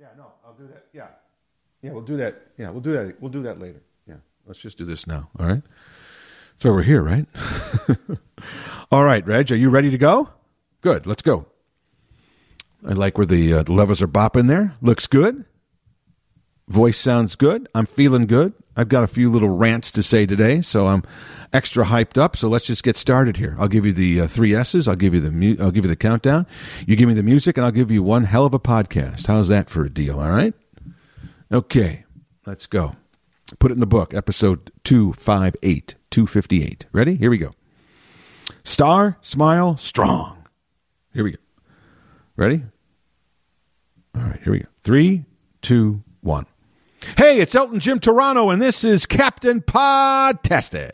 Yeah, no, I'll do that. Yeah. Yeah, we'll do that. Yeah, we'll do that. We'll do that later. Yeah. Let's just do this now. All right. So we're here, right? all right, Reg, are you ready to go? Good. Let's go. I like where the, uh, the levels are bopping there. Looks good. Voice sounds good. I'm feeling good. I've got a few little rants to say today, so I'm extra hyped up. So let's just get started here. I'll give you the uh, three S's. I'll give you the mu- I'll give you the countdown. You give me the music, and I'll give you one hell of a podcast. How's that for a deal? All right. Okay, let's go. Put it in the book. Episode two five eight two fifty eight. Ready? Here we go. Star, smile, strong. Here we go. Ready? All right, here we go. Three, two, one. Hey, it's Elton Jim Toronto, and this is Captain Podtastic.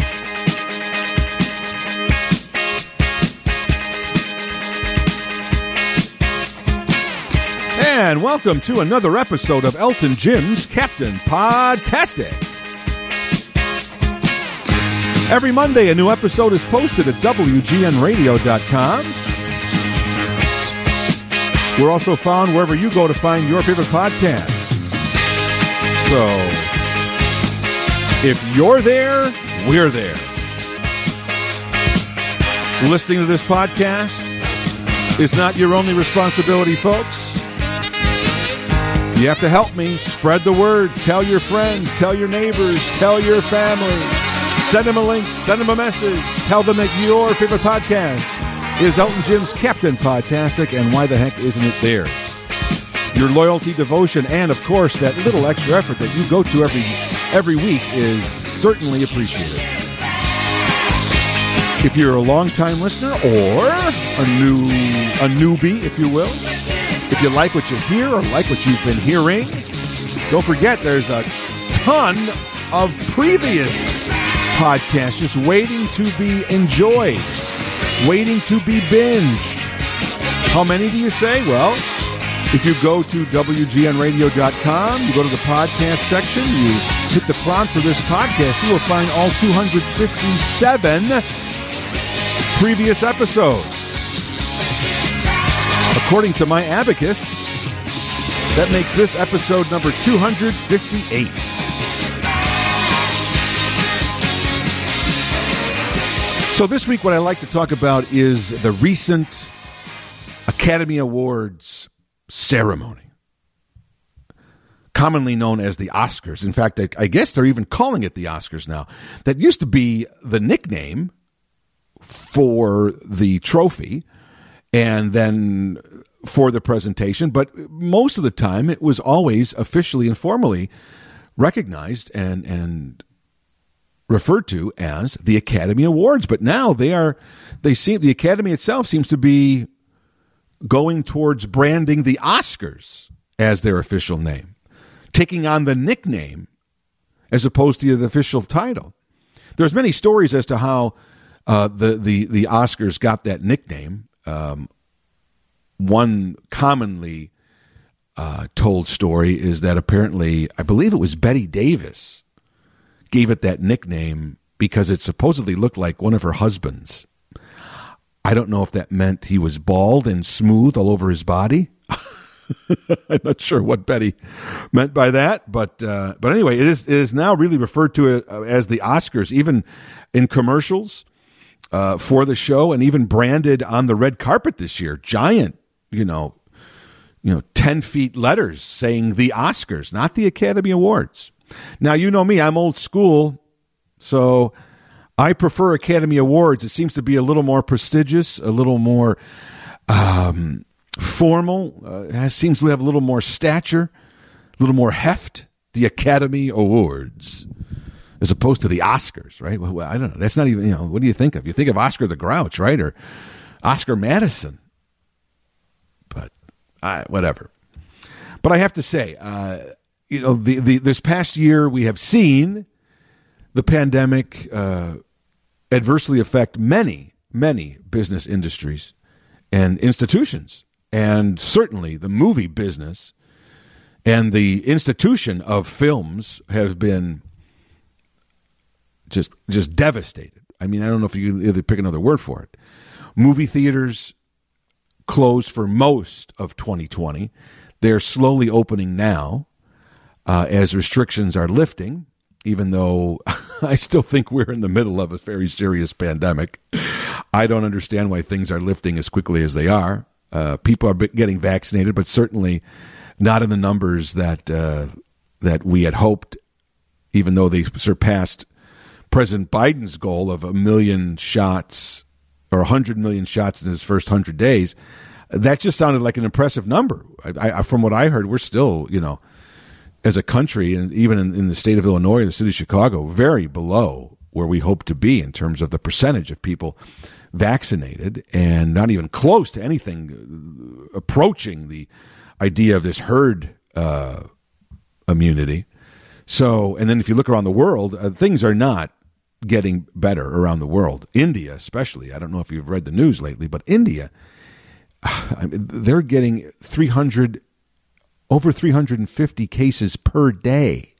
And welcome to another episode of Elton Jim's Captain Podtastic. Every Monday, a new episode is posted at WGNRadio.com. We're also found wherever you go to find your favorite podcasts. So, if you're there, we're there. Listening to this podcast is not your only responsibility, folks. You have to help me spread the word. Tell your friends, tell your neighbors, tell your family. Send them a link, send them a message. Tell them that your favorite podcast is Elton Jim's Captain Podtastic, and why the heck isn't it theirs? Your loyalty, devotion, and of course that little extra effort that you go to every every week is certainly appreciated. If you're a long-time listener or a new a newbie, if you will, if you like what you hear or like what you've been hearing, don't forget there's a ton of previous podcasts just waiting to be enjoyed, waiting to be binged. How many do you say? Well, if you go to WGNradio.com, you go to the podcast section, you hit the prompt for this podcast, you will find all 257 previous episodes. According to my abacus, that makes this episode number 258. So, this week, what I like to talk about is the recent Academy Awards ceremony, commonly known as the Oscars. In fact, I, I, guess they're even calling it the Oscars now. That used to be the nickname for the trophy and then for the presentation, but most of the time it was always officially and formally recognized and and referred to as the Academy Awards. But now they are they seem the Academy itself seems to be going towards branding the Oscars as their official name, taking on the nickname as opposed to the official title. There's many stories as to how uh, the the the Oscars got that nickname. Um, one commonly uh, told story is that apparently, I believe it was Bette Davis gave it that nickname because it supposedly looked like one of her husbands. I don't know if that meant he was bald and smooth all over his body. I'm not sure what Bette meant by that, but uh, but anyway, it is it is now really referred to uh, as the Oscars, even in commercials uh, for the show, and even branded on the red carpet this year. Giant, you know, you know, ten feet letters saying the Oscars, not the Academy Awards. Now you know me; I'm old school, so I prefer Academy Awards. It seems to be a little more prestigious, a little more um, formal. Uh, seems to have a little more stature, a little more heft. The Academy Awards, as opposed to the Oscars, right? Well, I don't know. That's not even. You know, what do you think of? You think of Oscar the Grouch, right, or Oscar Madison? But uh, whatever. But I have to say, uh, you know, the, the this past year we have seen the pandemic uh, adversely affect many, many business industries and institutions, and certainly the movie business and the institution of films have been just just devastated. I mean, I don't know if you can either pick another word for it. Movie theaters closed for most of 2020. They're slowly opening now uh, as restrictions are lifting, even though I still think we're in the middle of a very serious pandemic. I don't understand why things are lifting as quickly as they are. Uh, people are getting vaccinated, but certainly not in the numbers that uh, that we had hoped. Even though they surpassed President Biden's goal of a million shots or 100 million shots in his first 100 days, that just sounded like an impressive number. I, I, from what I heard, we're still, you know, as a country, and even in, in the state of Illinois, the city of Chicago, very below where we hope to be in terms of the percentage of people vaccinated, and not even close to anything approaching the idea of this herd uh, immunity. So, and then if you look around the world, uh, things are not getting better around the world. India, especially. I don't know if you've read the news lately, but India, I mean, they're getting 300, over 350 cases per day.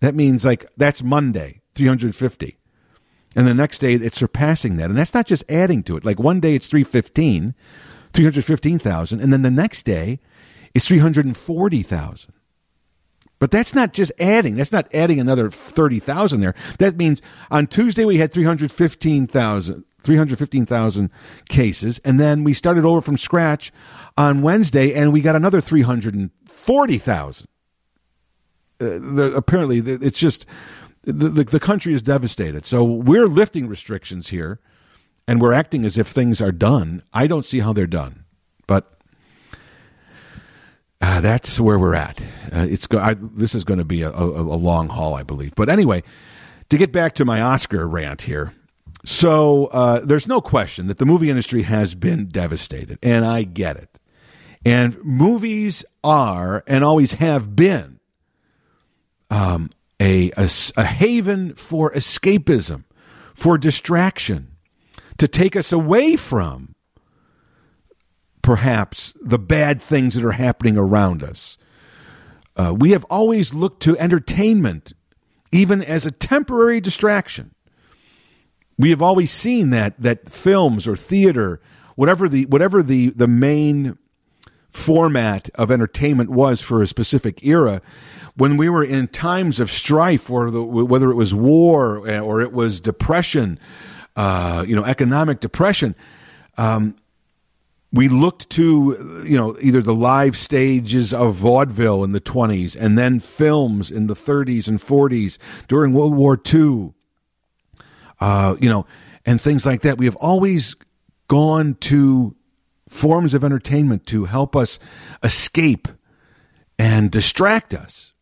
That means like that's Monday, 350. And the next day it's surpassing that. And that's not just adding to it. Like one day it's 315, 315,000. And then the next day it's 340,000. But that's not just adding. That's not adding another 30,000 there. That means on Tuesday we had 315,000 315,000 cases and then we started over from scratch on Wednesday and we got another 340,000. Uh, apparently it's just the, the, the country is devastated. So we're lifting restrictions here and we're acting as if things are done. I don't see how they're done. But uh, that's where we're at. Uh, it's go- I, this is going to be a, a, a, long haul, I believe. But anyway, to get back to my Oscar rant here. So uh, there's no question that the movie industry has been devastated, and I get it. And movies are and always have been um, a, a, a haven for escapism, for distraction, to take us away from perhaps the bad things that are happening around us. Uh, we have always looked to entertainment even as a temporary distraction. We have always seen that that films or theater, whatever the whatever the the main format of entertainment was for a specific era, when we were in times of strife, or the, whether it was war or it was depression, uh, you know, economic depression, um, we looked to you know either the live stages of vaudeville in the 20s and then films in the 30s and 40s during world war ii uh, you know and things like that. We have always gone to forms of entertainment to help us escape and distract us.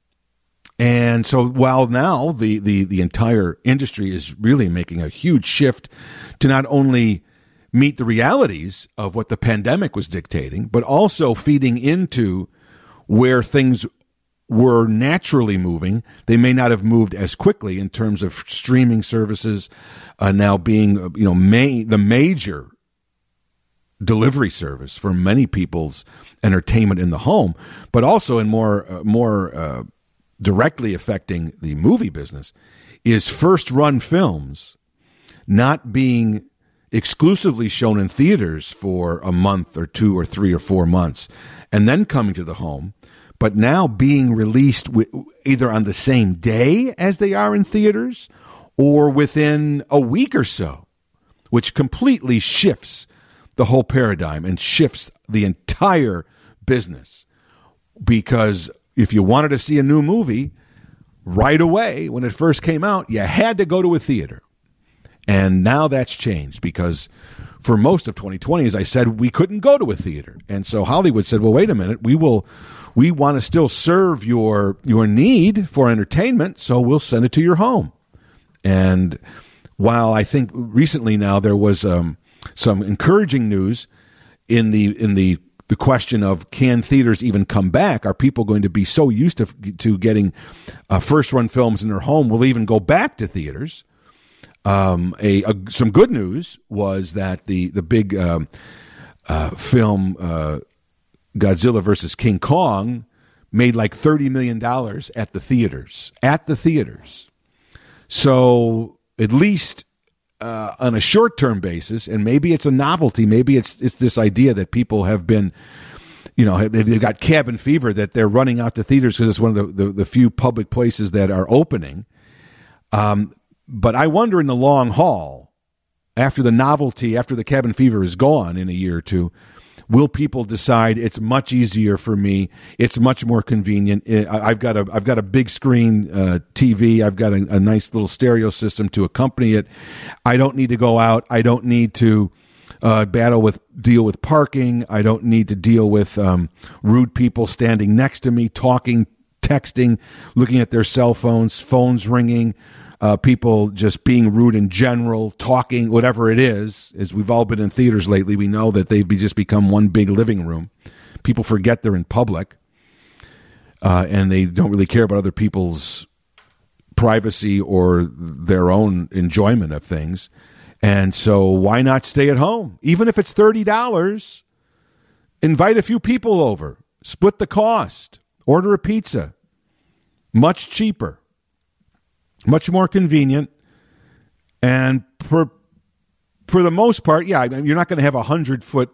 And so while now the, the, the entire industry is really making a huge shift to not only meet the realities of what the pandemic was dictating, but also feeding into where things were naturally moving. They may not have moved as quickly in terms of streaming services uh, now being, uh, you know, the major delivery service for many people's entertainment in the home, but also in more uh, more uh, directly affecting the movie business is first run films not being exclusively shown in theaters for a month or two or three or four months and then coming to the home, but now being released either on the same day as they are in theaters or within a week or so, which completely shifts the whole paradigm and shifts the entire business. Because if you wanted to see a new movie right away when it first came out, you had to go to a theater. And now that's changed because for most of 2020, as I said, we couldn't go to a theater. And so Hollywood said, well, wait a minute, we will, we want to still serve your, your need for entertainment, so we'll send it to your home. And while I think recently now there was um, some encouraging news in the, in the, the question of can theaters even come back? Are people going to be so used to to getting uh, first run films in their home? Will even go back to theaters? Um, a, a, some good news was that the the big um, uh, film uh, Godzilla versus King Kong made like thirty million dollars at the theaters. At the theaters, so at least uh, on a short term basis, and maybe it's a novelty. Maybe it's it's this idea that people have been you know they've got cabin fever that they're running out to theaters because it's one of the, the, the few public places that are opening. Um, but I wonder in the long haul, after the novelty, after the cabin fever is gone in a year or two, will people decide it's much easier for me? It's much more convenient. I've got a I've got a big screen uh, TV. I've got a, a nice little stereo system to accompany it. I don't need to go out. I don't need to uh, battle with deal with parking. I don't need to deal with um, rude people standing next to me, talking, texting, looking at their cell phones, phones ringing, uh, people just being rude in general, talking, whatever it is. As we've all been in theaters lately, we know that they've just become one big living room. People forget they're in public, uh, and they don't really care about other people's privacy or their own enjoyment of things. And so, why not stay at home? Even if it's $30, invite a few people over, split the cost, order a pizza. Much cheaper, much more convenient. And for, for the most part, yeah, you're not going to have a 100 foot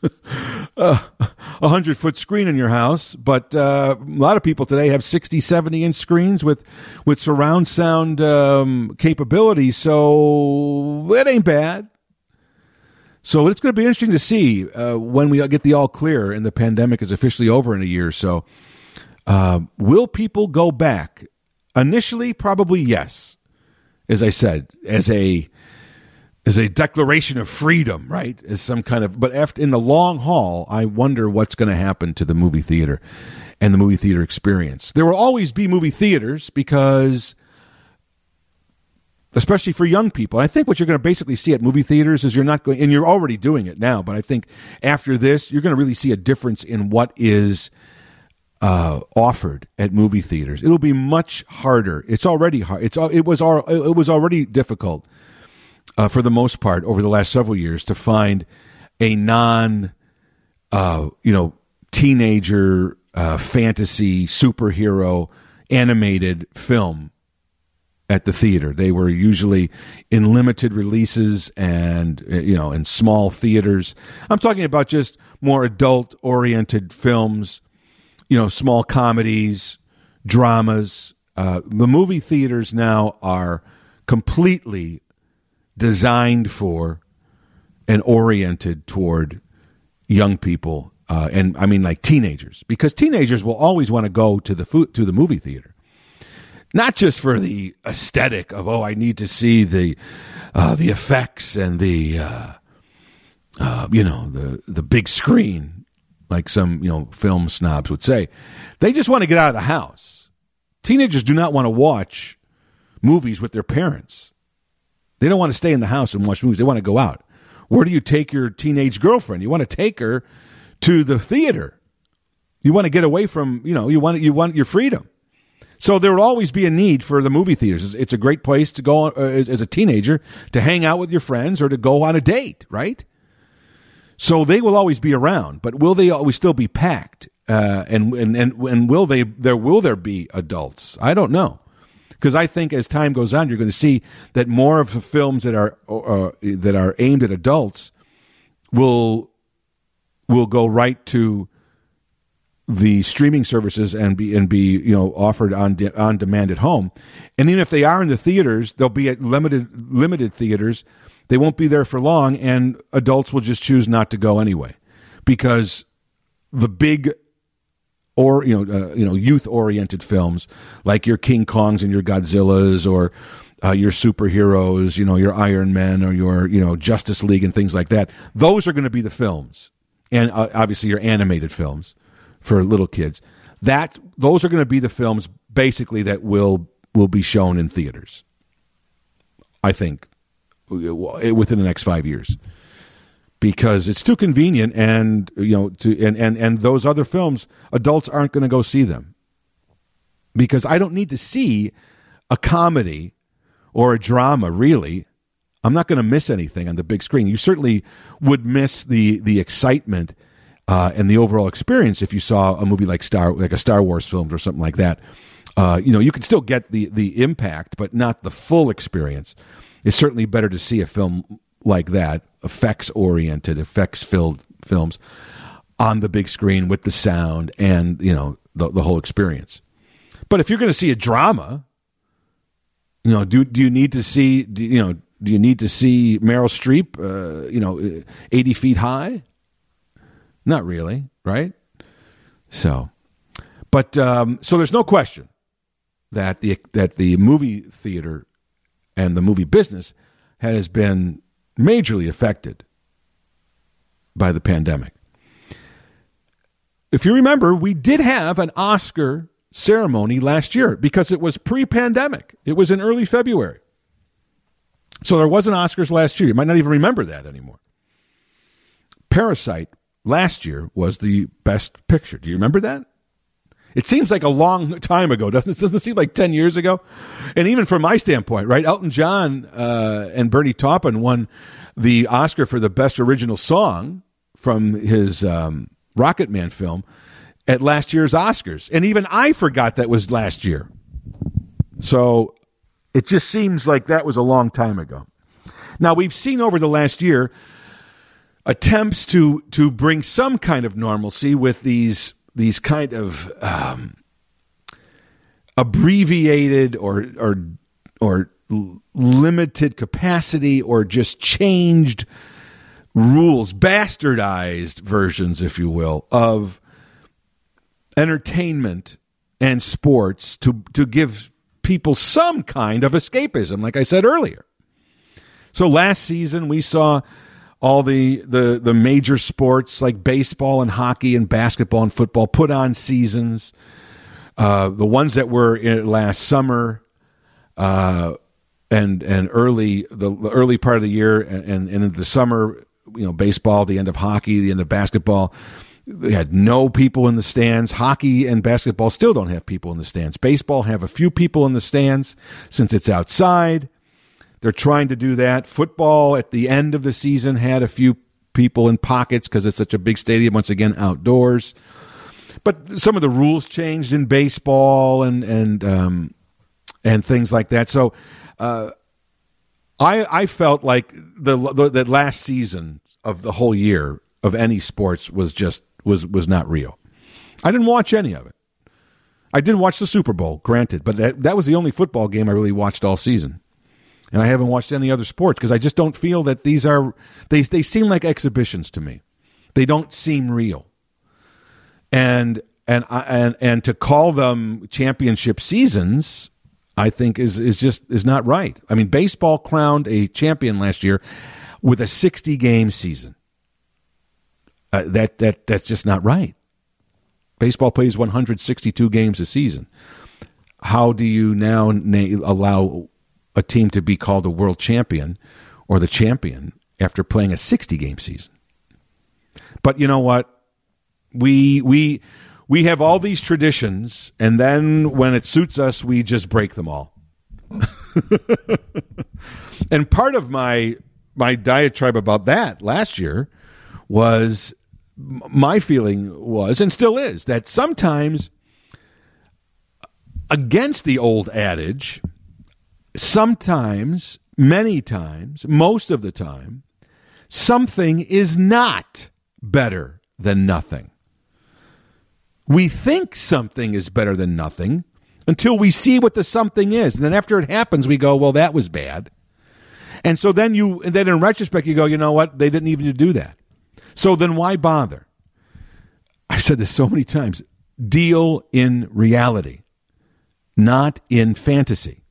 a hundred foot screen in your house, but uh, a lot of people today have 60, 70 inch screens with with surround sound um, capability. So it ain't bad. So it's going to be interesting to see uh, when we get the all clear and the pandemic is officially over in a year or so. Uh, will people go back? Initially, probably yes. As I said, as a as a declaration of freedom, right? As some kind of, but after in the long haul, I wonder what's going to happen to the movie theater and the movie theater experience. There will always be movie theaters because, especially for young people, I think what you're going to basically see at movie theaters is you're not going, and you're already doing it now, but I think after this, you're going to really see a difference in what is. Uh, offered at movie theaters, it'll be much harder. It's already hard. It's it was it was already difficult uh, for the most part, over the last several years, to find a non, uh, you know, teenager uh, fantasy superhero animated film at the theater. They were usually in limited releases and uh, you know in small theaters. I'm talking about just more adult oriented films, you know, small comedies, dramas. Uh, the movie theaters now are completely designed for and oriented toward young people uh, and I mean like teenagers because teenagers will always want to go to the food, to the movie theater not just for the aesthetic of oh I need to see the uh, the effects and the uh, uh you know the the big screen like some you know film snobs would say they just want to get out of the house teenagers do not want to watch movies with their parents they don't want to stay in the house and watch movies. They want to go out. Where do you take your teenage girlfriend? You want to take her to the theater. You want to get away from, you know, you want you want your freedom. So there will always be a need for the movie theaters. It's a great place to go uh, as, as, a teenager to hang out with your friends or to go on a date, right? So they will always be around, but will they always still be packed? Uh, and, and and and will they there will there be adults? I don't know because I think as time goes on, you're going to see that more of the films that are uh, that are aimed at adults will will go right to the streaming services and be and be you know offered on de- on demand at home. And even if they are in the theaters, they'll be at limited limited theaters. They won't be there for long, and adults will just choose not to go anyway because the big or you know uh, you know youth oriented films like your King Kongs and your Godzillas or uh, your superheroes, you know your Iron Men or your you know Justice League and things like that. Those are going to be the films, and uh, obviously your animated films for little kids. That those are going to be the films basically that will will be shown in theaters. I think within the next five years. Because it's too convenient and you know to and and, and those other films adults aren't going to go see them. Because I don't need to see a comedy or a drama really. I'm not going to miss anything on the big screen. You certainly would miss the the excitement uh, and the overall experience if you saw a movie like Star like a Star Wars film or something like that. Uh, you know you can still get the the impact but not the full experience it's certainly better to see a film like that, effects oriented, effects filled films. on the big screen with the sound and you know the, the whole experience. But if you're going to see a drama, you know, do do you need to see do, you know do you need to see Meryl Streep, uh, you know, eighty feet high? Not really, right? So, but um, so there's no question that the that the movie theater and the movie business has been majorly affected by the pandemic. If you remember, we did have an Oscar ceremony last year because it was pre pandemic. It was in early February. So there wasn't Oscars last year. You might not even remember that anymore. Parasite last year was the best picture. Do you remember that? It seems like a long time ago, doesn't it? Doesn't it seem like 10 years ago? And even from my standpoint, right? Elton John uh, and Bernie Taupin won the Oscar for the best original song from his um, Rocketman film at last year's Oscars. And even I forgot that was last year. So it just seems like that was a long time ago. Now, we've seen over the last year attempts to, to bring some kind of normalcy with these these kind of um, abbreviated or or or limited capacity or just changed rules, bastardized versions, if you will, of entertainment and sports to to give people some kind of escapism, like I said earlier. So last season we saw all the, the, the major sports like baseball and hockey and basketball and football put on seasons. Uh, the ones that were in last summer uh, and and early the, the, early part of the year and, and, in the summer, you know, baseball, the end of hockey, the end of basketball. They had no people in the stands. Hockey and basketball still don't have people in the stands. Baseball have a few people in the stands since it's outside. They're trying to do that. Football at the end of the season had a few people in pockets because it's such a big stadium, once again, outdoors. But some of the rules changed in baseball and, and, um, and things like that. So, uh, I, I felt like the, the, the last season of the whole year of any sports was just was was not real. I didn't watch any of it. I didn't watch the Super Bowl, granted, but that, that was the only football game I really watched all season and I haven't watched any other sports because I just don't feel that these are they they seem like exhibitions to me. They don't seem real. And and and and to call them championship seasons, I think is is just is not right. I mean, baseball crowned a champion last year with a 60 game season. Uh, that that that's just not right. Baseball plays 162 games a season. How do you now na- allow a team to be called a world champion or the champion after playing a 60 game season. But you know what? We we we have all these traditions and then when it suits us we just break them all. and part of my my diatribe about that last year was my feeling was and still is that sometimes against the old adage sometimes, many times, most of the time, something is not better than nothing. We think something is better than nothing until we see what the something is. And then after it happens, we go, well, that was bad. And so then you, and then in retrospect, you go, you know what? They didn't even do that. So then why bother? I've said this so many times deal in reality, not in fantasy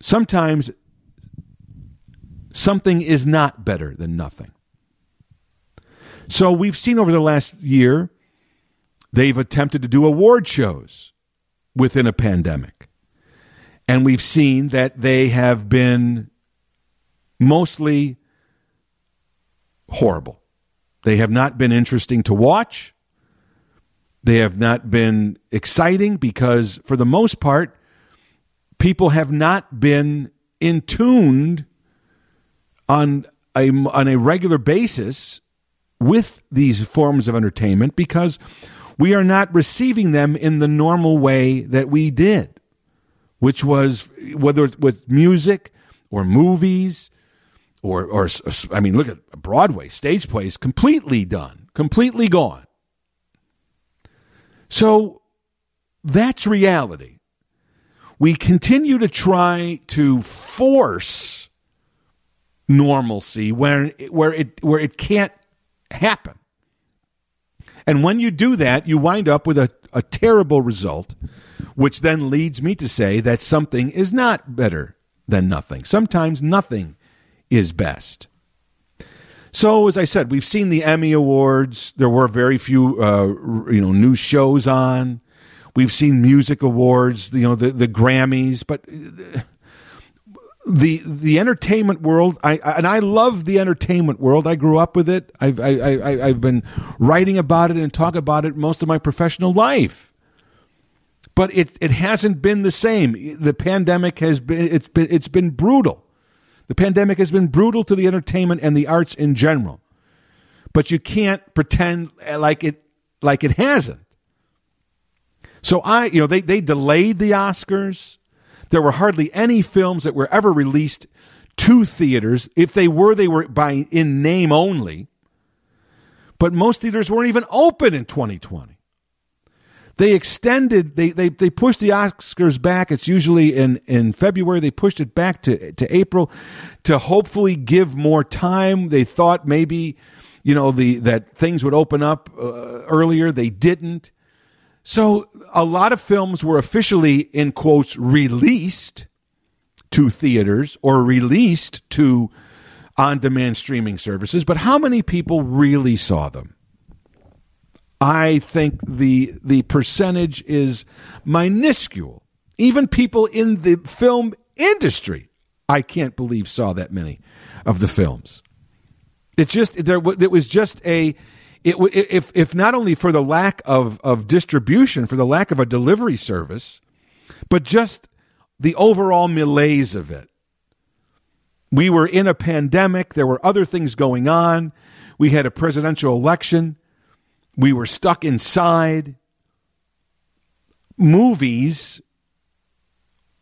sometimes something is not better than nothing. So we've seen over the last year, they've attempted to do award shows within a pandemic. And we've seen that they have been mostly horrible. They have not been interesting to watch. They have not been exciting because, for the most part, people have not been in tuned on a, on a regular basis with these forms of entertainment because we are not receiving them in the normal way that we did, which was whether it was music or movies or or I mean, look at Broadway stage plays completely done, completely gone. So that's reality. We continue to try to force normalcy where where it where it can't happen. And when you do that, you wind up with a, a terrible result, which then leads me to say that something is not better than nothing. Sometimes nothing is best. So, as I said, we've seen the Emmy Awards. There were very few, uh, you know, new shows on. We've seen music awards, you know, the, the Grammys, but the the entertainment world, I, and I love the entertainment world. I grew up with it. I've I, I, I've been writing about it and talk about it most of my professional life. But it it hasn't been the same. The pandemic has been it's been it's been brutal. The pandemic has been brutal to the entertainment and the arts in general. But you can't pretend like it like it hasn't. So I, you know, they, they delayed the Oscars. There were hardly any films that were ever released to theaters. If they were, they were by in name only. But most theaters weren't even open in 2020. They extended, they, they, they pushed the Oscars back. It's usually in, in February. They pushed it back to, to April to hopefully give more time. They thought maybe, you know, the, that things would open up uh, earlier. They didn't. So a lot of films were officially, in quotes, released to theaters or released to on demand streaming services, but how many people really saw them? I think the the percentage is minuscule. Even people in the film industry, I can't believe saw that many of the films. It's just there. It was just a. It, if if not only for the lack of of distribution, for the lack of a delivery service, but just the overall malaise of it. We were in a pandemic. There were other things going on. We had a presidential election. We were stuck inside. Movies,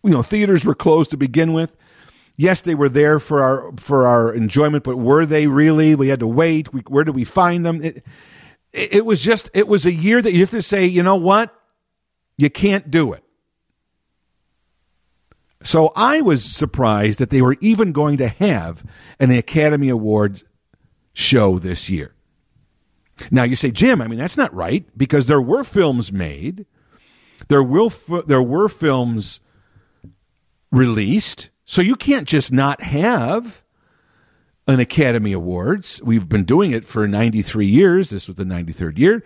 you know, theaters were closed to begin with. Yes, they were there for our for our enjoyment, but were they really? We had to wait. We, where did we find them? It, it was just it was a year that you have to say, you know what, you can't do it. So I was surprised that they were even going to have an Academy Awards show this year. Now you say, Jim, I mean that's not right because there were films made, there will there were films released, so you can't just not have an Academy Awards. We've been doing it for 93 years. This was the 93rd year.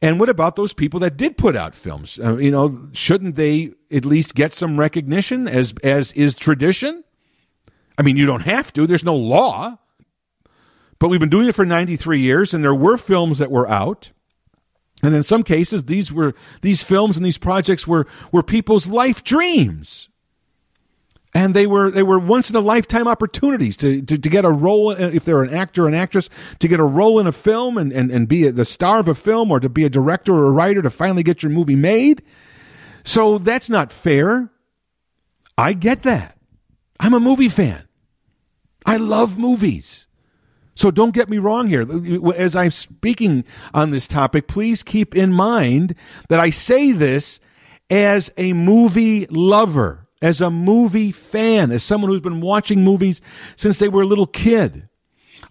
And what about those people that did put out films? Uh, you know, shouldn't they at least get some recognition as as is tradition? I mean, you don't have to. There's no law. But we've been doing it for 93 years, and there were films that were out. And in some cases, these were these films and these projects were were people's life dreams. And they were they were once in a lifetime opportunities to, to, to get a role uh, if they're an actor or an actress to get a role in a film and, and, and be a, the star of a film or to be a director or a writer to finally get your movie made. So that's not fair. I get that. I'm a movie fan. I love movies. So don't get me wrong here. As I'm speaking on this topic, please keep in mind that I say this as a movie lover, as a movie fan, as someone who's been watching movies since they were a little kid.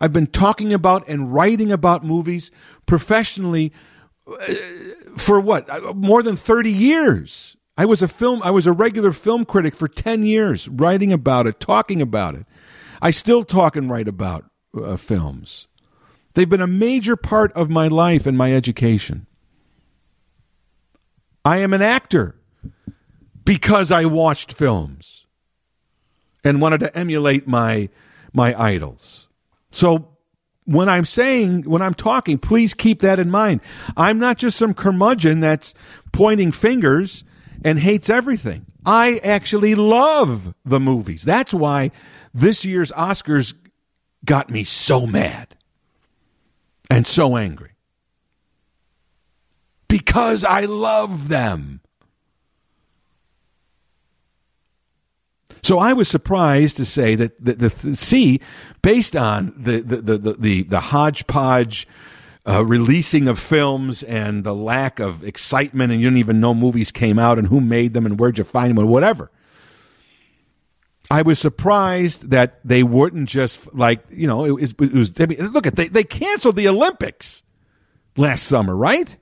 I've been talking about and writing about movies professionally uh, for what? Uh, more than 30 years. I was a film I was a regular film critic for 10 years, writing about it, talking about it. I still talk and write about uh, films. They've been a major part of my life and my education. I am an actor because I watched films and wanted to emulate my my idols. So when I'm saying, when I'm talking, please keep that in mind. I'm not just some curmudgeon that's pointing fingers and hates everything. I actually love the movies. That's why this year's Oscars got me so mad and so angry because I love them. So I was surprised to say that the, the, the see, based on the the the the, the, hodgepodge uh, releasing of films and the lack of excitement, and you didn't even know movies came out and who made them and where'd you find them and whatever. I was surprised that they wouldn't just like you know it was, it was I mean, look at they they canceled the Olympics last summer, right?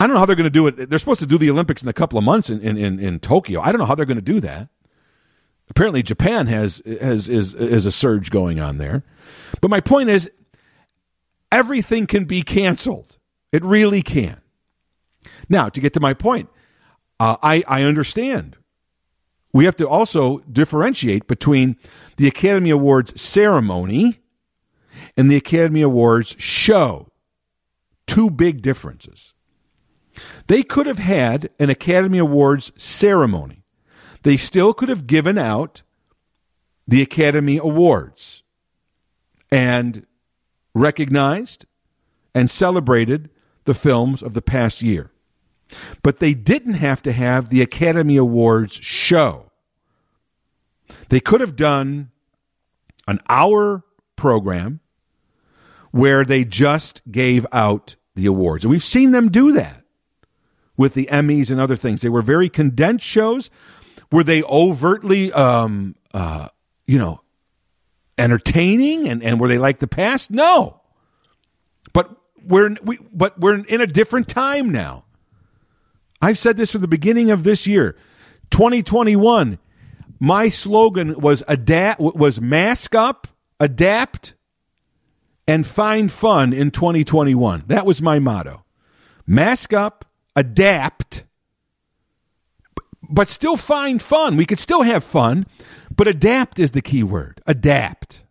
I don't know how they're going to do it. They're supposed to do the Olympics in a couple of months in, in, in, in Tokyo. I don't know how they're going to do that. Apparently, Japan has has is is a surge going on there. But my point is, everything can be canceled. It really can. Now, to get to my point, uh, I I understand. We have to also differentiate between the Academy Awards ceremony and the Academy Awards show. Two big differences. They could have had an Academy Awards ceremony. They still could have given out the Academy Awards and recognized and celebrated the films of the past year. But they didn't have to have the Academy Awards show. They could have done an hour program where they just gave out the awards. And we've seen them do that with the Emmys and other things. They were very condensed shows. Were they overtly, um, uh, you know, entertaining and, and were they like the past? No. But we're we, but we're in a different time now. I've said this from the beginning of this year, 2021. My slogan was adapt was mask up, adapt, and find fun in 2021. That was my motto. Mask up, adapt, but still find fun. We could still have fun, but adapt is the key word. Adapt.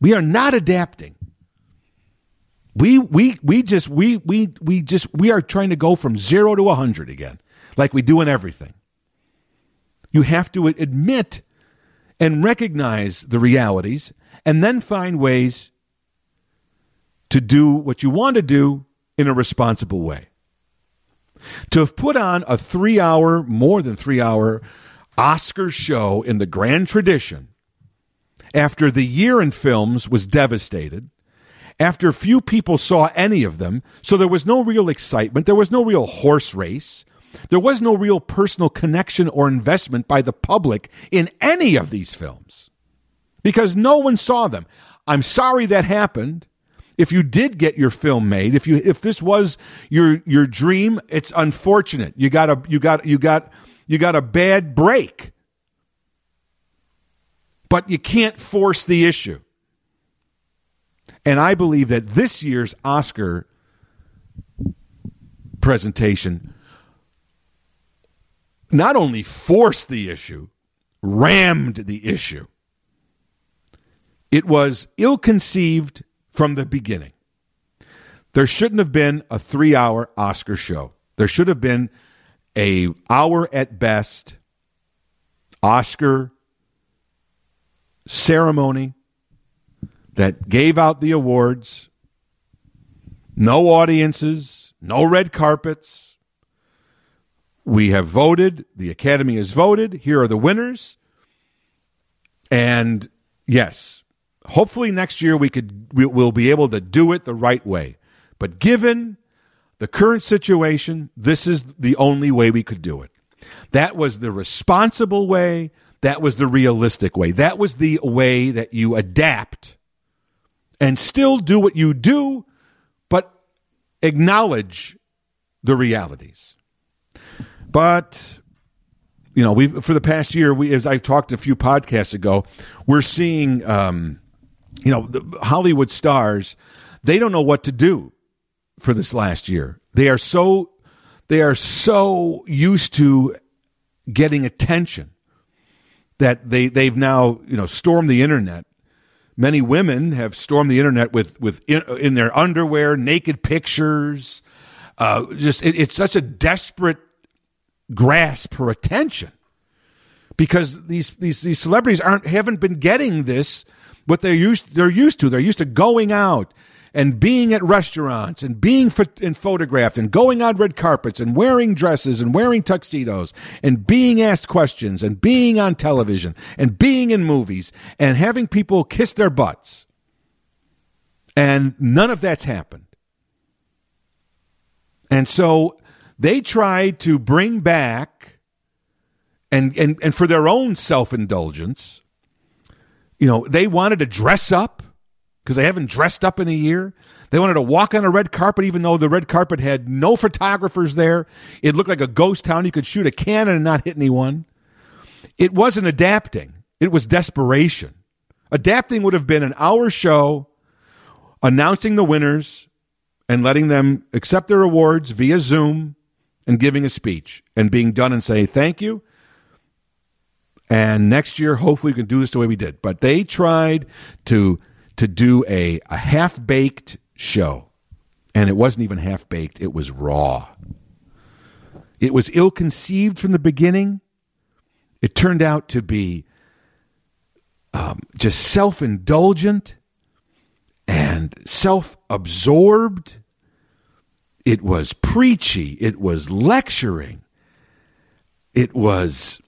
We are not adapting. We we we just we we we just we are trying to go from 0 to a 100 again, like we do in everything. You have to admit and recognize the realities and then find ways to do what you want to do in a responsible way. To have put on a three hour, more than three hour Oscar show in the grand tradition after the year in films was devastated, after few people saw any of them, so there was no real excitement, there was no real horse race, there was no real personal connection or investment by the public in any of these films because no one saw them. I'm sorry that happened if you did get your film made, if you if this was your your dream, it's unfortunate. You got a you got you got you got a bad break. But you can't force the issue. And I believe that this year's Oscar presentation not only forced the issue, rammed the issue. It was ill conceived from the beginning. There shouldn't have been a three hour Oscar show. There should have been a hour at best Oscar ceremony that gave out the awards. No audiences, no red carpets. We have voted. The Academy has voted. Here are the winners. And yes, hopefully next year we could we, will be able to do it the right way. But given the current situation, this is the only way we could do it. That was the responsible way. That was the realistic way. That was the way that you adapt and still do what you do, but acknowledge the realities. But you know, we for the past year, we as I talked a few podcasts ago, we're seeing um, you know, the Hollywood stars, they don't know what to do for this last year. They are so they are so used to getting attention that they they've now, you know, stormed the internet. Many women have stormed the internet with with in, in their underwear, naked pictures. Uh, just it, it's such a desperate grasp for attention because these these these celebrities aren't haven't been getting this what they're used they're used to. They're used to going out and being at restaurants and being and photographed and going on red carpets and wearing dresses and wearing tuxedos and being asked questions and being on television and being in movies and having people kiss their butts. And none of that's happened. And so they tried to bring back and and, and for their own self-indulgence, you know, they wanted to dress up because they haven't dressed up in a year. They wanted to walk on a red carpet, even though the red carpet had no photographers there. It looked like a ghost town. You could shoot a cannon and not hit anyone. It wasn't adapting, it was desperation. Adapting would have been an hour show announcing the winners and letting them accept their awards via Zoom and giving a speech and being done and say thank you. And next year, hopefully, we can do this the way we did. But they tried to to do a, a half baked show. And it wasn't even half baked, it was raw. It was ill conceived from the beginning. It turned out to be um, just self indulgent and self absorbed. It was preachy. It was lecturing. It was,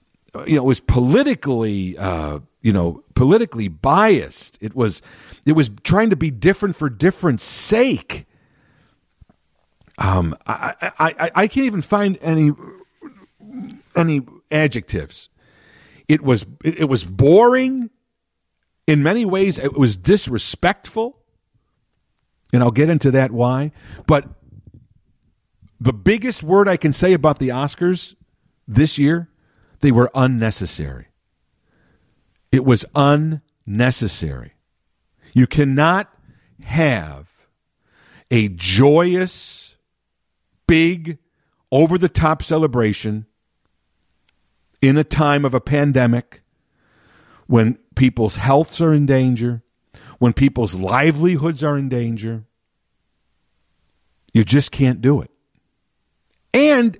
you know, it was politically, uh, you know, politically biased. It was it was trying to be different for difference sake. Um, I, I, I, I can't even find any any adjectives. It was it was boring. In many ways, it was disrespectful, and I'll get into that why. But the biggest word I can say about the Oscars this year, they were unnecessary. It was unnecessary. You cannot have a joyous, big, over the top celebration in a time of a pandemic when people's healths are in danger, when people's livelihoods are in danger. You just can't do it. And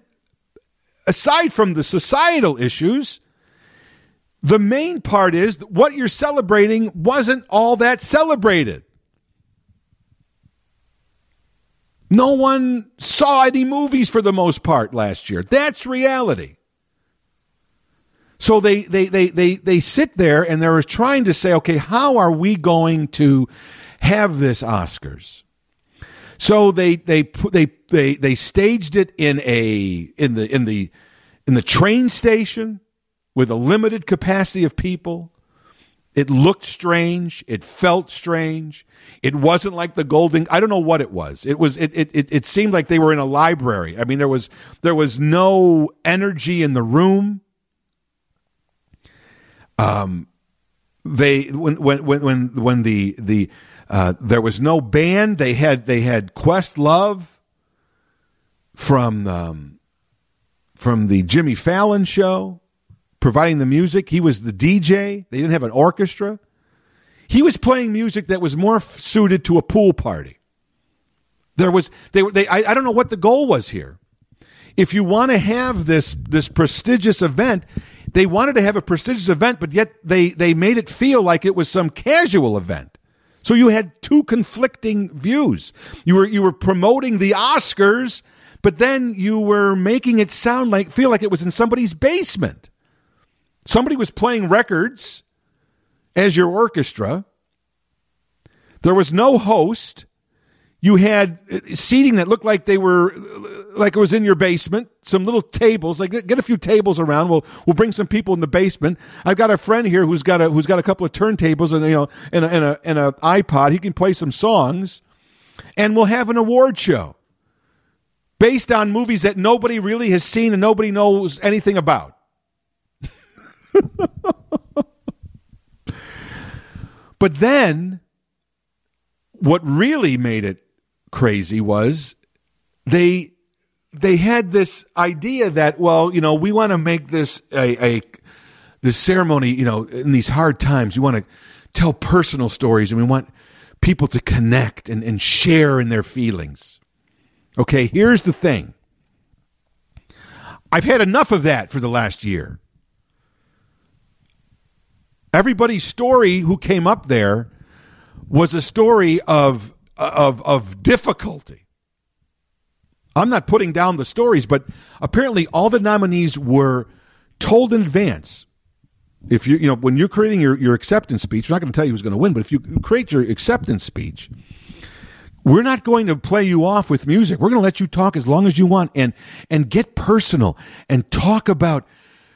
aside from the societal issues, the main part is what you're celebrating wasn't all that celebrated. No one saw any movies for the most part last year. That's reality. So they, they, they, they, they sit there and they're trying to say, okay, how are we going to have this Oscars? So they, they, they, they, they staged it in a, in the, in the, in the train station with a limited capacity of people. It looked strange. It felt strange. It wasn't like the golden. I don't know what it was. It was. It, it. It. It seemed like they were in a library. I mean, there was there was no energy in the room. Um, they when when when when when the the uh, there was no band. They had they had Questlove from um, from the Jimmy Fallon show providing the music. He was the DJ. They didn't have an orchestra. He was playing music that was more f- suited to a pool party. There was they they I, I don't know what the goal was here. If you want to have this this prestigious event, they wanted to have a prestigious event, but yet they they made it feel like it was some casual event. So you had two conflicting views. You were you were promoting the Oscars, but then you were making it sound like feel like it was in somebody's basement. Somebody was playing records as your orchestra. There was no host. You had seating that looked like they were like it was in your basement. Some little tables, like get a few tables around. We'll we'll bring some people in the basement. I've got a friend here who's got a who's got a couple of turntables and you know and a, and a and a iPod. He can play some songs, and we'll have an award show based on movies that nobody really has seen and nobody knows anything about. but then what really made it crazy was they they had this idea that well you know we want to make this a, a this ceremony you know in these hard times. We want to tell personal stories and we want people to connect and, and share in their feelings. Okay here's the thing. I've had enough of that for the last year. Everybody's story who came up there was a story of of of difficulty. I'm not putting down the stories, but apparently all the nominees were told in advance. If you you know when you're creating your, your acceptance speech, we're not going to tell you who's going to win, but if you create your acceptance speech, we're not going to play you off with music. We're going to let you talk as long as you want and and get personal and talk about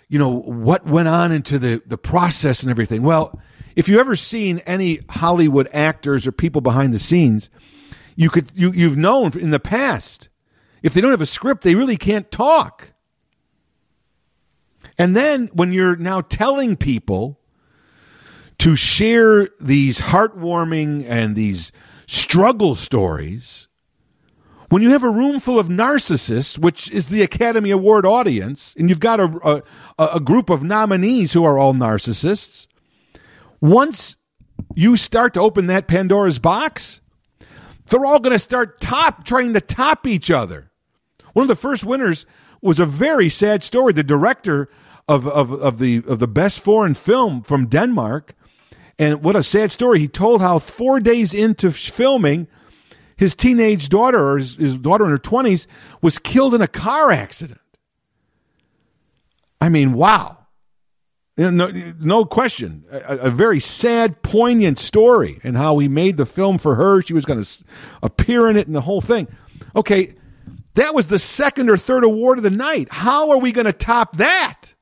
you know what went on into the the process and everything. Well, if you ever seen any Hollywood actors or people behind the scenes, you could you you've known in the past if they don't have a script, they really can't talk. And then when you're now telling people to share these heartwarming and these struggle stories, when you have a room full of narcissists, which is the Academy Award audience, and you've got a, a, a group of nominees who are all narcissists, once you start to open that Pandora's box, they're all going to start top trying to top each other. One of the first winners was a very sad story. The director of, of, of the of the best foreign film from Denmark, and what a sad story. He told how four days into filming, his teenage daughter, or his, his daughter in her 20s, was killed in a car accident. I mean, wow. No, no question. A, a, very sad, poignant story, and how he made the film for her. She was going to appear in it and the whole thing. Okay, that was the second or third award of the night. How are we going to top that?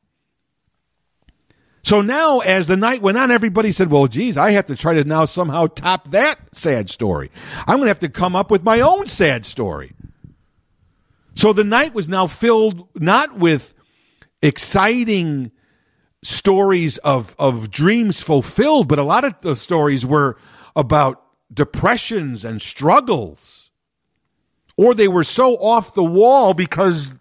So now, as the night went on, everybody said, well, geez, I have to try to now somehow top that sad story. I'm going to have to come up with my own sad story. So the night was now filled not with exciting stories of, of dreams fulfilled, but a lot of the stories were about depressions and struggles. Or they were so off the wall because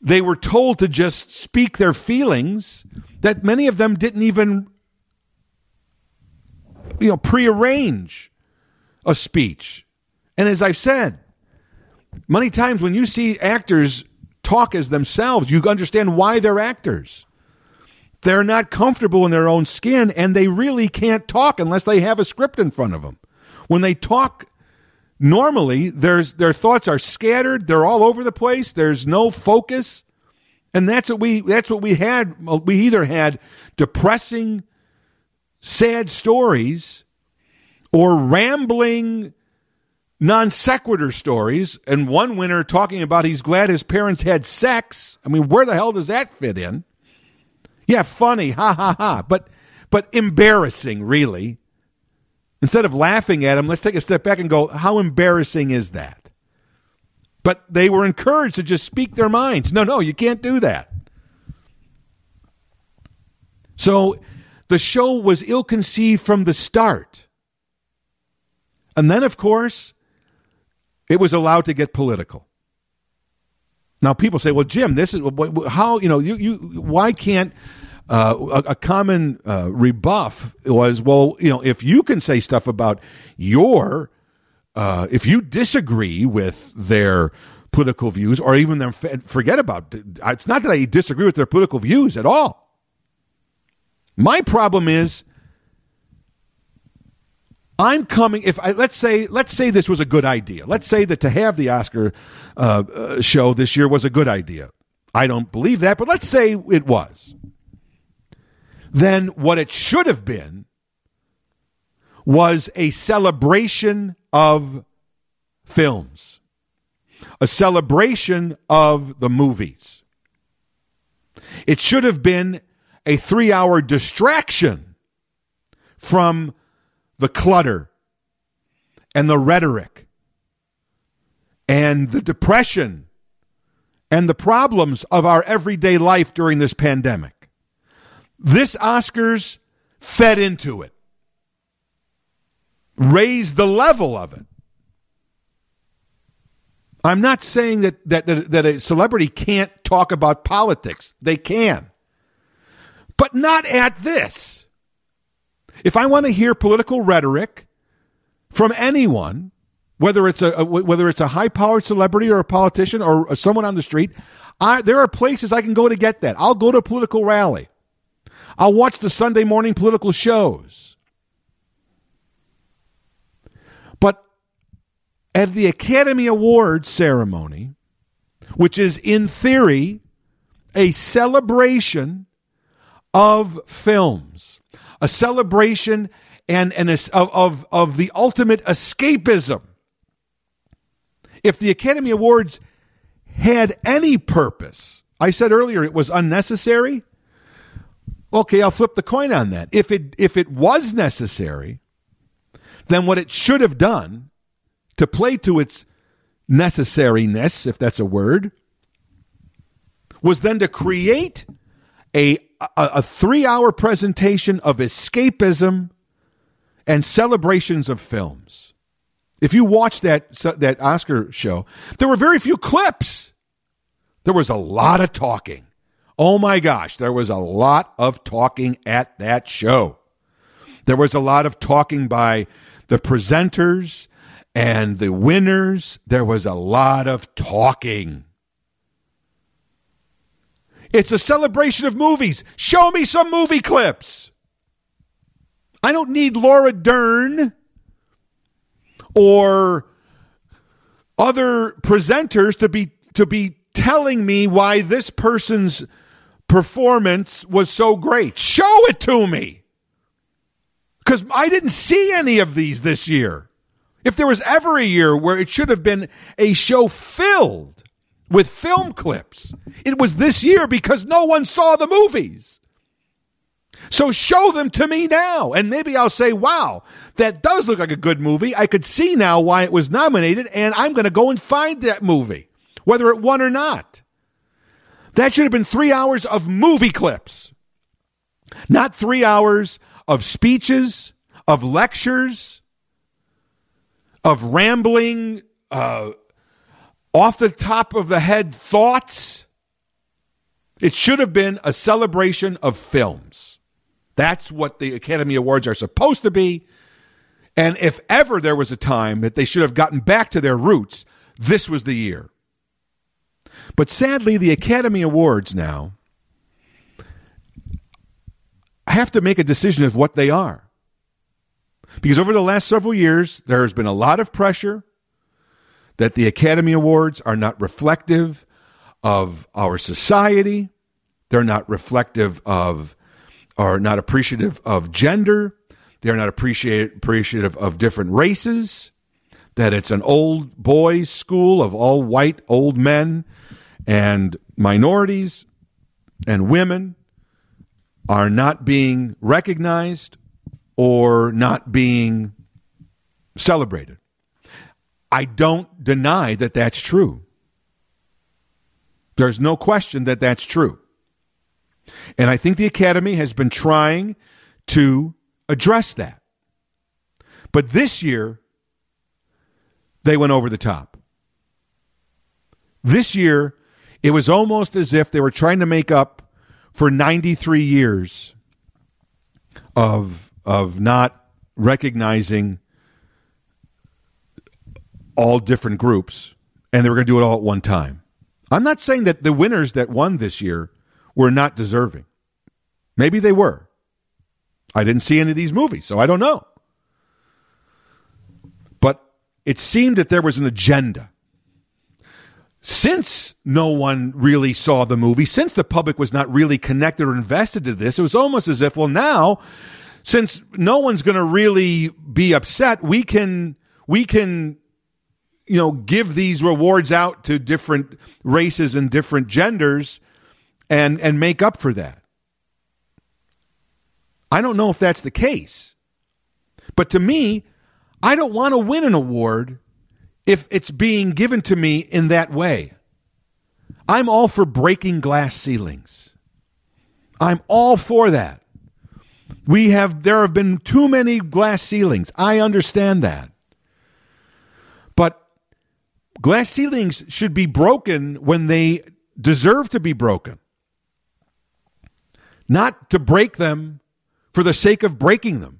they were told to just speak their feelings that many of them didn't even you know prearrange a speech. And as I've said, many times when you see actors talk as themselves, you understand why they're actors. They're not comfortable in their own skin and they really can't talk unless they have a script in front of them. When they talk normally, there's, their thoughts are scattered, they're all over the place, there's no focus. And that's what we that's what we had we either had depressing sad stories or rambling non sequitur stories and one winner talking about he's glad his parents had sex. I mean, where the hell does that fit in? Yeah, funny, ha ha ha, but but embarrassing really. Instead of laughing at him, let's take a step back and go, how embarrassing is that? But they were encouraged to just speak their minds. No, no, you can't do that. So the show was ill conceived from the start. And then, of course, it was allowed to get political. Now, people say, "Well, Jim, this is how you know you. you why can't uh, a, a, common uh, rebuff was well, you know, if you can say stuff about your uh, if you disagree with their political views or even them forget about it's not that I disagree with their political views at all. My problem is I'm coming if I let's say let's say this was a good idea. Let's say that to have the Oscar uh, uh, show this year was a good idea. I don't believe that, but let's say it was. Then what it should have been was a celebration of films, a celebration of the movies. It should have been a three hour distraction from the clutter and the rhetoric and the depression and the problems of our everyday life during this pandemic. This Oscars fed into it raised the level of it. I'm not saying that, that, that, that, a celebrity can't talk about politics. They can. But not at this. If I want to hear political rhetoric from anyone, whether it's a, whether it's a high powered celebrity or a politician or someone on the street, I, there are places I can go to get that. I'll go to a political rally. I'll watch the Sunday morning political shows. But at the Academy Awards ceremony, which is in theory a celebration of films, a celebration and, and a, of, of, of the ultimate escapism. If the Academy Awards had any purpose, I said earlier it was unnecessary. Okay, I'll flip the coin on that. If it if it was necessary, then what it should have done to play to its necessariness, if that's a word, was then to create a, a, a three hour presentation of escapism and celebrations of films. If you watch that, that Oscar show, there were very few clips. There was a lot of talking. Oh my gosh, there was a lot of talking at that show. There was a lot of talking by the presenters and the winners. There was a lot of talking. It's a celebration of movies. Show me some movie clips. I don't need Laura Dern or other presenters to be to be telling me why this person's performance was so great. Show it to me. Cuz I didn't see any of these this year. If there was ever a year where it should have been a show filled with film clips. It was this year because no one saw the movies. So show them to me now. And maybe I'll say, wow, that does look like a good movie. I could see now why it was nominated, and I'm going to go and find that movie, whether it won or not. That should have been three hours of movie clips, not three hours of speeches, of lectures, of rambling, uh, off the top of the head thoughts. It should have been a celebration of films. That's what the Academy Awards are supposed to be. And if ever there was a time that they should have gotten back to their roots, this was the year. But sadly, the Academy Awards now have to make a decision of what they are. Because over the last several years, there has been a lot of pressure that the Academy Awards are not reflective of our society. They're not reflective of, or not appreciative of gender. They're not appreciative of different races. That it's an old boys' school of all white old men and minorities and women are not being recognized or not being celebrated. I don't deny that that's true. There's no question that that's true. And I think the Academy has been trying to address that. But this year, they went over the top. This year, it was almost as if they were trying to make up for 93 years of, of not recognizing all different groups and they were going to do it all at one time. I'm not saying that the winners that won this year were not deserving. Maybe they were. I didn't see any of these movies, so I don't know. But it seemed that there was an agenda. Since no one really saw the movie, since the public was not really connected or invested to this, it was almost as if, well, now, since no one's going to really be upset, we can we can you know, give these rewards out to different races and different genders and and make up for that. I don't know if that's the case. But to me, I don't want to win an award if it's being given to me in that way. I'm all for breaking glass ceilings. I'm all for that. We have there have been too many glass ceilings. I understand that. But glass ceilings should be broken when they deserve to be broken, not to break them for the sake of breaking them.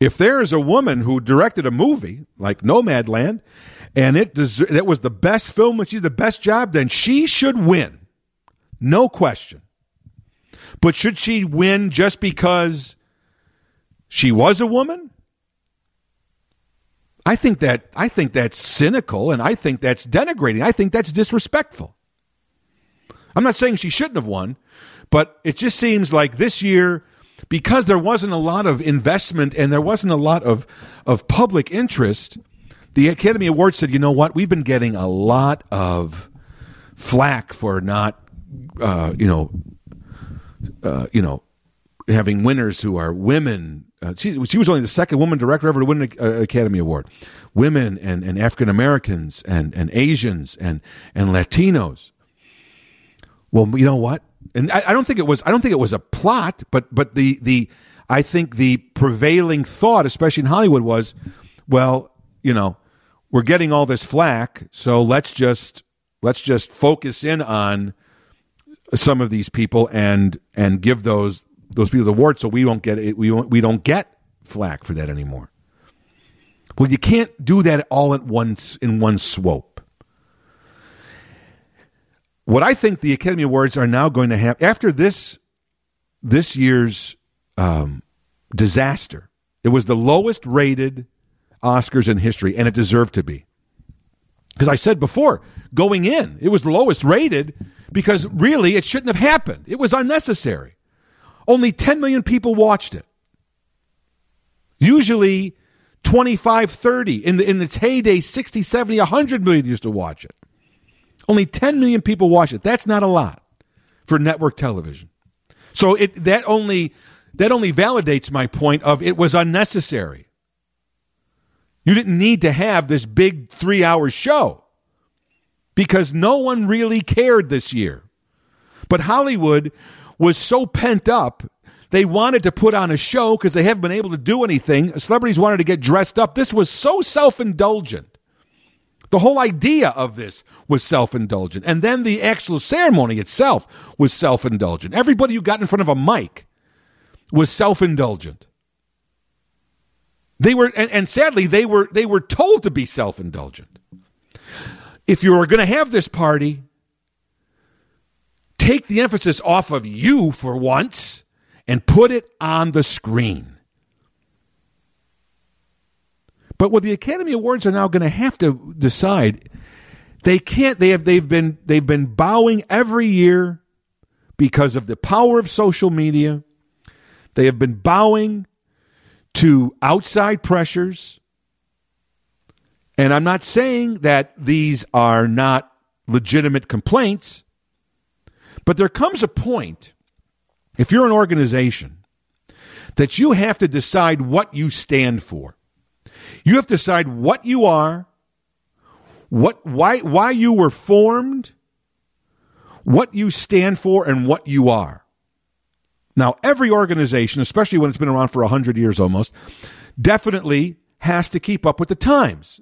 If there is a woman who directed a movie like Nomadland and it that was the best film and she's the best job, then she should win. No question. But should she win just because she was a woman? I think that I think that's cynical and I think that's denigrating. I think that's disrespectful. I'm not saying she shouldn't have won, but it just seems like this year because there wasn't a lot of investment and there wasn't a lot of of public interest, the Academy Awards said, "You know what? We've been getting a lot of flack for not uh, you know uh, you know having winners who are women uh, she, she was only the second woman director ever to win an uh, Academy Award. Women and, and African Americans and, and Asians and, and Latinos. Well, you know what? And I, I, don't think it was I don't think it was a plot, but but the the I think the prevailing thought, especially in Hollywood, was, well, you know, we're getting all this flack, so let's just let's just focus in on some of these people and and give those those people the award so we don't get it we don't, we don't get flack for that anymore. Well, you can't do that all at once in one swope. What I think the Academy Awards are now going to have after this this year's um, disaster, it was the lowest rated Oscars in history, and it deserved to be. Because I said before, going in, it was the lowest rated because really it shouldn't have happened. It was unnecessary. Only 10 million people watched it. Usually 25, 30. In, the, in its heyday, 60, 70, 100 million used to watch it. Only 10 million people watch it. That's not a lot for network television. So it that only that only validates my point of it was unnecessary. You didn't need to have this big 3-hour show because no one really cared this year. But Hollywood was so pent up. They wanted to put on a show because they haven't been able to do anything. Celebrities wanted to get dressed up. This was so self indulgent. The whole idea of this was self indulgent. And then the actual ceremony itself was self indulgent. Everybody who got in front of a mic was self indulgent. They were, and, and, sadly, they were, they were told to be self indulgent. If you are going to have this party, take the emphasis off of you for once and put it on the screen. But what the Academy Awards are now going to have to decide, they can't. They have. They've been. They've been bowing every year because of the power of social media. They have been bowing to outside pressures. And I'm not saying that these are not legitimate complaints. But there comes a point, if you're an organization, that you have to decide what you stand for. You have to decide what you are, what why why you were formed, what you stand for and what you are. Now, every organization, especially when it's been around for 100 years almost, definitely has to keep up with the times.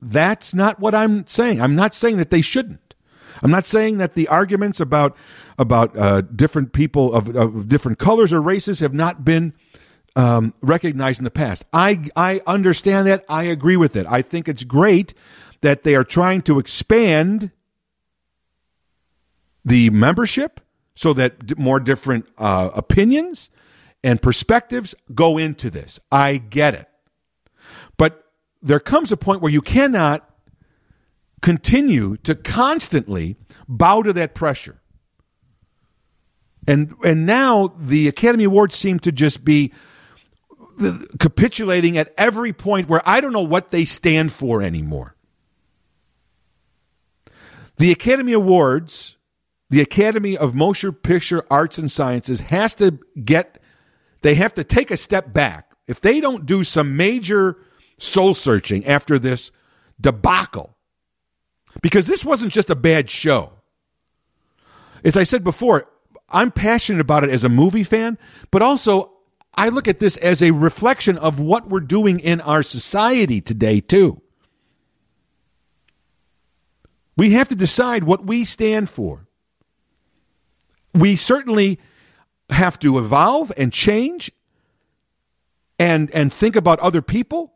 That's not what I'm saying. I'm not saying that they shouldn't. I'm not saying that the arguments about about uh, different people of, of, different colors or races have not been um, recognized in the past. I I understand that. I agree with it. I think it's great that they are trying to expand the membership so that more different uh, opinions and perspectives go into this. I get it, but there comes a point where you cannot continue to constantly bow to that pressure. And and now the Academy Awards seem to just be capitulating at every point where I don't know what they stand for anymore. The Academy Awards, the Academy of Motion Picture Arts and Sciences has to get they have to take a step back. If they don't do some major soul searching after this debacle because this wasn't just a bad show. As I said before, I'm passionate about it as a movie fan, but also I look at this as a reflection of what we're doing in our society today, too. We have to decide what we stand for. We certainly have to evolve and change and, and think about other people.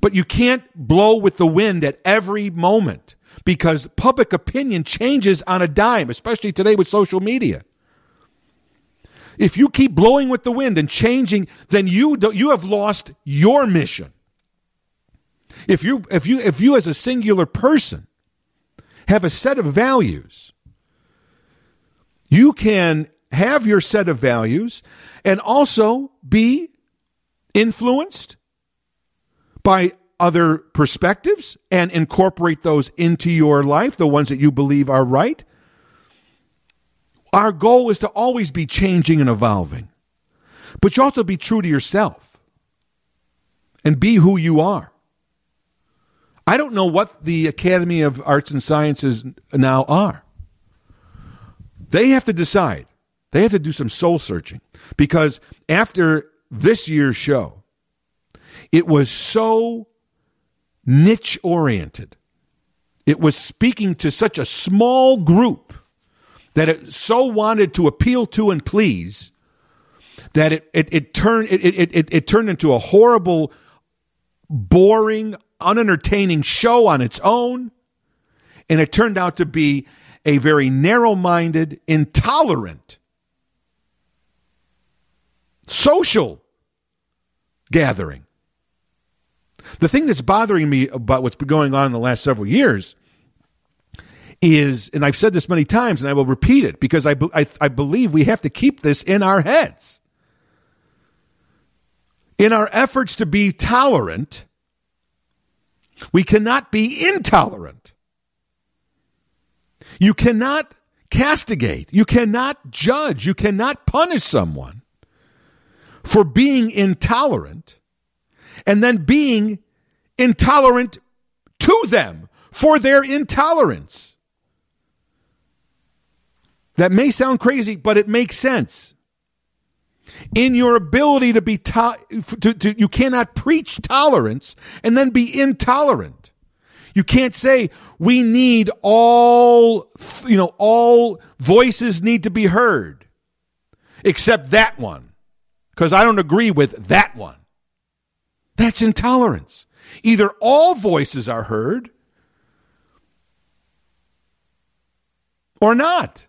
But you can't blow with the wind at every moment because public opinion changes on a dime, especially today with social media. If you keep blowing with the wind and changing, then you you have lost your mission. If you if you if you as a singular person have a set of values, you can have your set of values and also be influenced by other perspectives and incorporate those into your life, the ones that you believe are right. Our goal is to always be changing and evolving, but you also be true to yourself and be who you are. I don't know what the Academy of Arts and Sciences now are. They have to decide. They have to do some soul searching because after this year's show, it was so niche oriented. It was speaking to such a small group that it so wanted to appeal to and please that it, it, it turned it, it, it, it turned into a horrible, boring, unentertaining show on its own. And it turned out to be a very narrow minded, intolerant, social gathering. The thing that's bothering me about what's been going on in the last several years is, and I've said this many times and I will repeat it because I, I, I believe we have to keep this in our heads. In our efforts to be tolerant, we cannot be intolerant. You cannot castigate. You cannot judge. You cannot punish someone for being intolerant and then being intolerant to them for their intolerance. That may sound crazy, but it makes sense. In your ability to be to, to, to, you cannot preach tolerance and then be intolerant. You can't say we need all you know all voices need to be heard except that one because I don't agree with that one. That's intolerance. Either all voices are heard or not.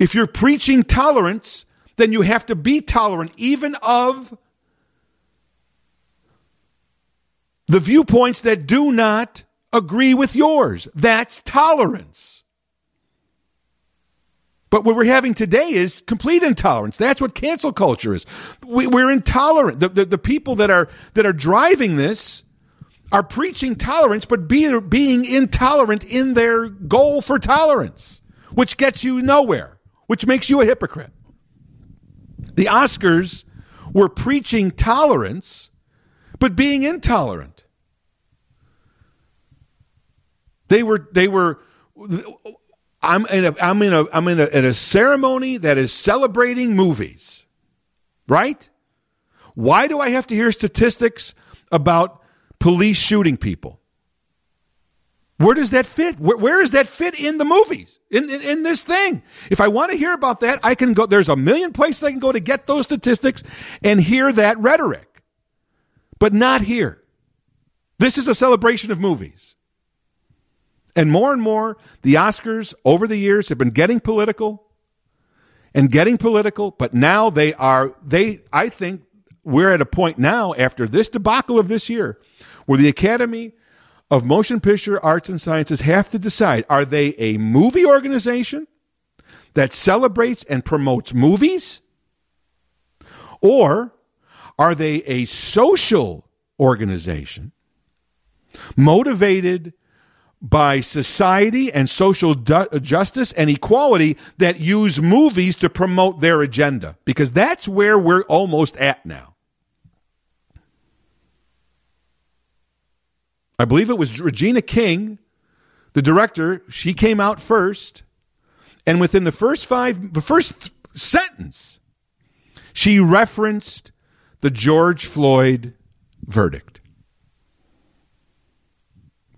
If you're preaching tolerance, then you have to be tolerant even of the viewpoints that do not agree with yours. That's tolerance. But what we're having today is complete intolerance. That's what cancel culture is. We, are intolerant. The, the, the, people that are that are driving this are preaching tolerance, but be, being intolerant in their goal for tolerance, which gets you nowhere, which makes you a hypocrite. The Oscars were preaching tolerance, but being intolerant. They were they were I'm in a I'm in a I'm in a, in a ceremony that is celebrating movies, right? Why do I have to hear statistics about police shooting people? Where does that fit? Where, where does that fit in the movies? In, in, in this thing? If I want to hear about that, I can go. There's a million places I can go to get those statistics and hear that rhetoric, but not here. This is a celebration of movies. And more and more, the Oscars over the years have been getting political and getting political, but now they are, they, I think we're at a point now after this debacle of this year where the Academy of Motion Picture Arts and Sciences have to decide are they a movie organization that celebrates and promotes movies? Or are they a social organization motivated by society and social du- justice and equality that use movies to promote their agenda because that's where we're almost at now. I believe it was Regina King, the director, she came out first and within the first 5 the first sentence she referenced the George Floyd verdict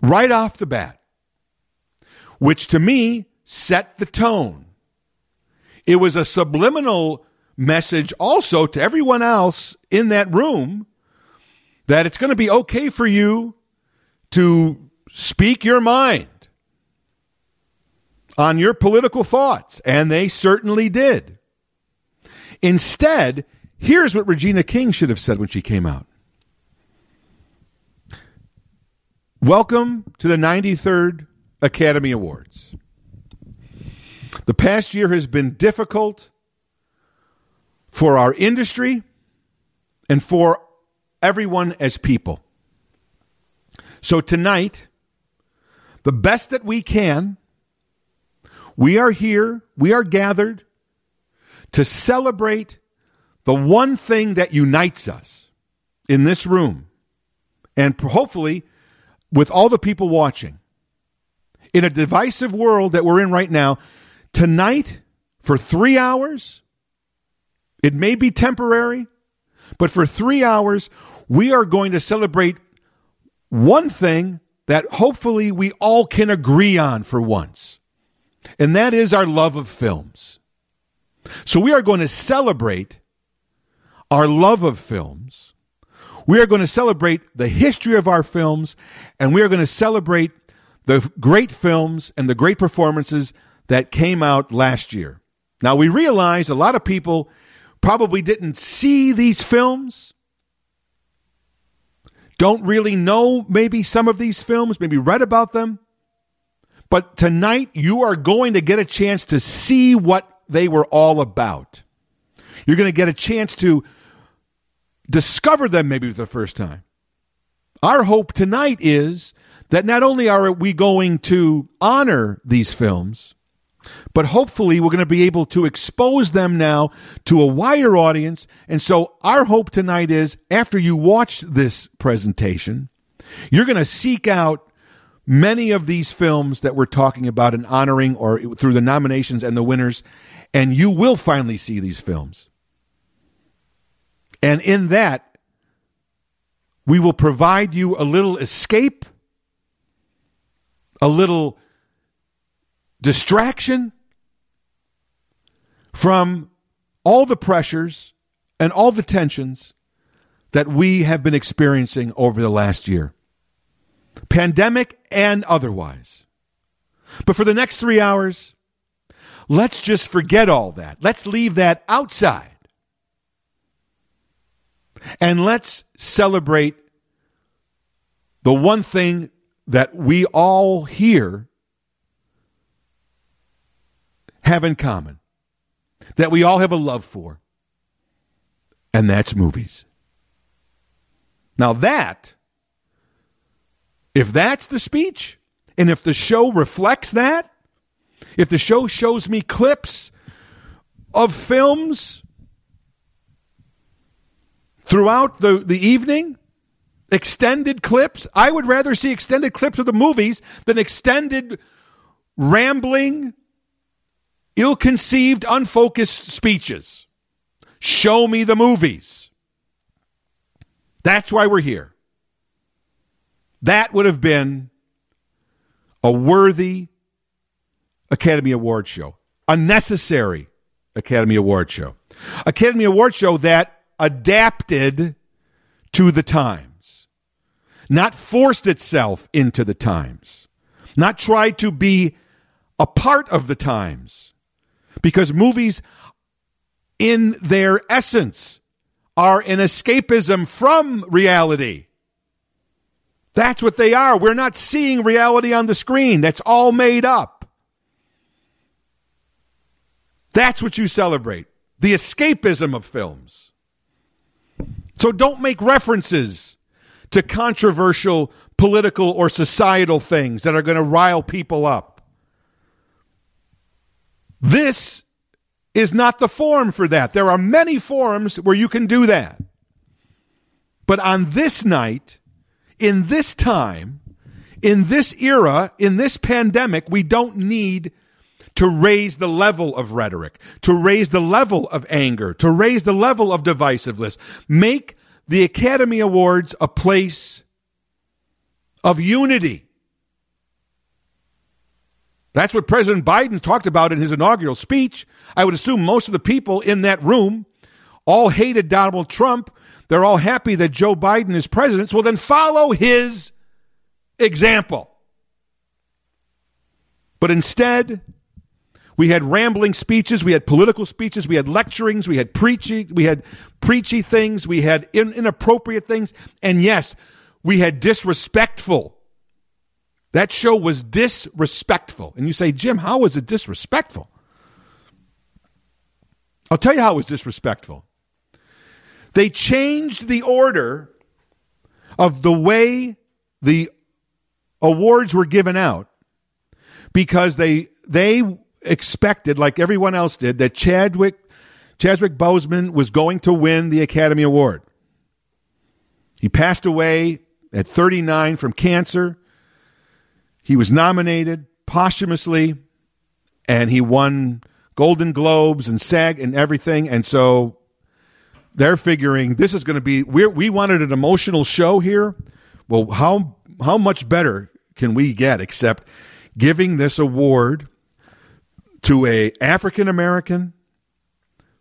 right off the bat, which to me set the tone. It was a subliminal message also to everyone else in that room that it's going to be okay for you to speak your mind on your political thoughts. And they certainly did. Instead, here's what Regina King should have said when she came out. Welcome to the 93rd Academy Awards. The past year has been difficult for our industry and for everyone as people. So tonight, the best that we can, we are here, we are gathered to celebrate the one thing that unites us in this room and hopefully with all the people watching, in a divisive world that we're in right now, tonight for three hours, it may be temporary, but for three hours, we are going to celebrate one thing that hopefully we all can agree on for once, and that is our love of films. So we are going to celebrate our love of films we are going to celebrate the history of our films, and we are going to celebrate the great films and the great performances that came out last year. Now, we realize a lot of people probably didn't see these films, don't really know maybe some of these films, maybe read about them. But tonight, you are going to get a chance to see what they were all about. You're going to get a chance to discover them maybe for the first time. Our hope tonight is that not only are we going to honor these films, but hopefully we're going to be able to expose them now to a wider audience. And so our hope tonight is after you watch this presentation, you're going to seek out many of these films that we're talking about and honoring or through the nominations and the winners, and you will finally see these films. And in that, we will provide you a little escape, a little distraction from all the pressures and all the tensions that we have been experiencing over the last year, pandemic and otherwise. But for the next three hours, let's just forget all that. Let's leave that outside and let's celebrate the one thing that we all here have in common, that we all have a love for, and that's movies. Now, that, if that's the speech, and if the show reflects that, if the show shows me clips of films throughout the, the evening, extended clips. I would rather see extended clips of the movies than extended, rambling, ill conceived, unfocused speeches. Show me the movies. That's why we're here. That would have been a worthy Academy Award show, a necessary Academy Award show. Academy Award show that adapted to the times, not forced itself into the times, not tried to be a part of the times. Because movies, in their essence, are an escapism from reality. That's what they are. We're not seeing reality on the screen. That's all made up. That's what you celebrate the escapism of films. So don't make references to controversial political or societal things that are going to rile people up. This is not the forum for that. There are many forums where you can do that. But on this night, in this time, in this era, in this pandemic, we don't need to raise the level of rhetoric, to raise the level of anger, to raise the level of divisiveness. Make the Academy Awards a place of unity. That's what President Biden talked about in his inaugural speech. I would assume most of the people in that room all hated Donald Trump. They're all happy that Joe Biden is president. So then follow his example. But instead, We had rambling speeches, we had political speeches, we had lecturings, we had preachy, we had preachy things, we had in, inappropriate things, and yes, we had disrespectful. That show was disrespectful. And you say, Jim, how was it disrespectful? I'll tell you how it was disrespectful. They changed the order of the way the awards were given out because they they expected, like everyone else did, that Chadwick Chadwick Boseman was going to win the Academy Award. He passed away at 39 from cancer. He was nominated posthumously, and he won Golden Globes and SAG and everything. And so they're figuring this is going to be we we wanted an emotional show here. Well, how how much better can we get except giving this award to a African American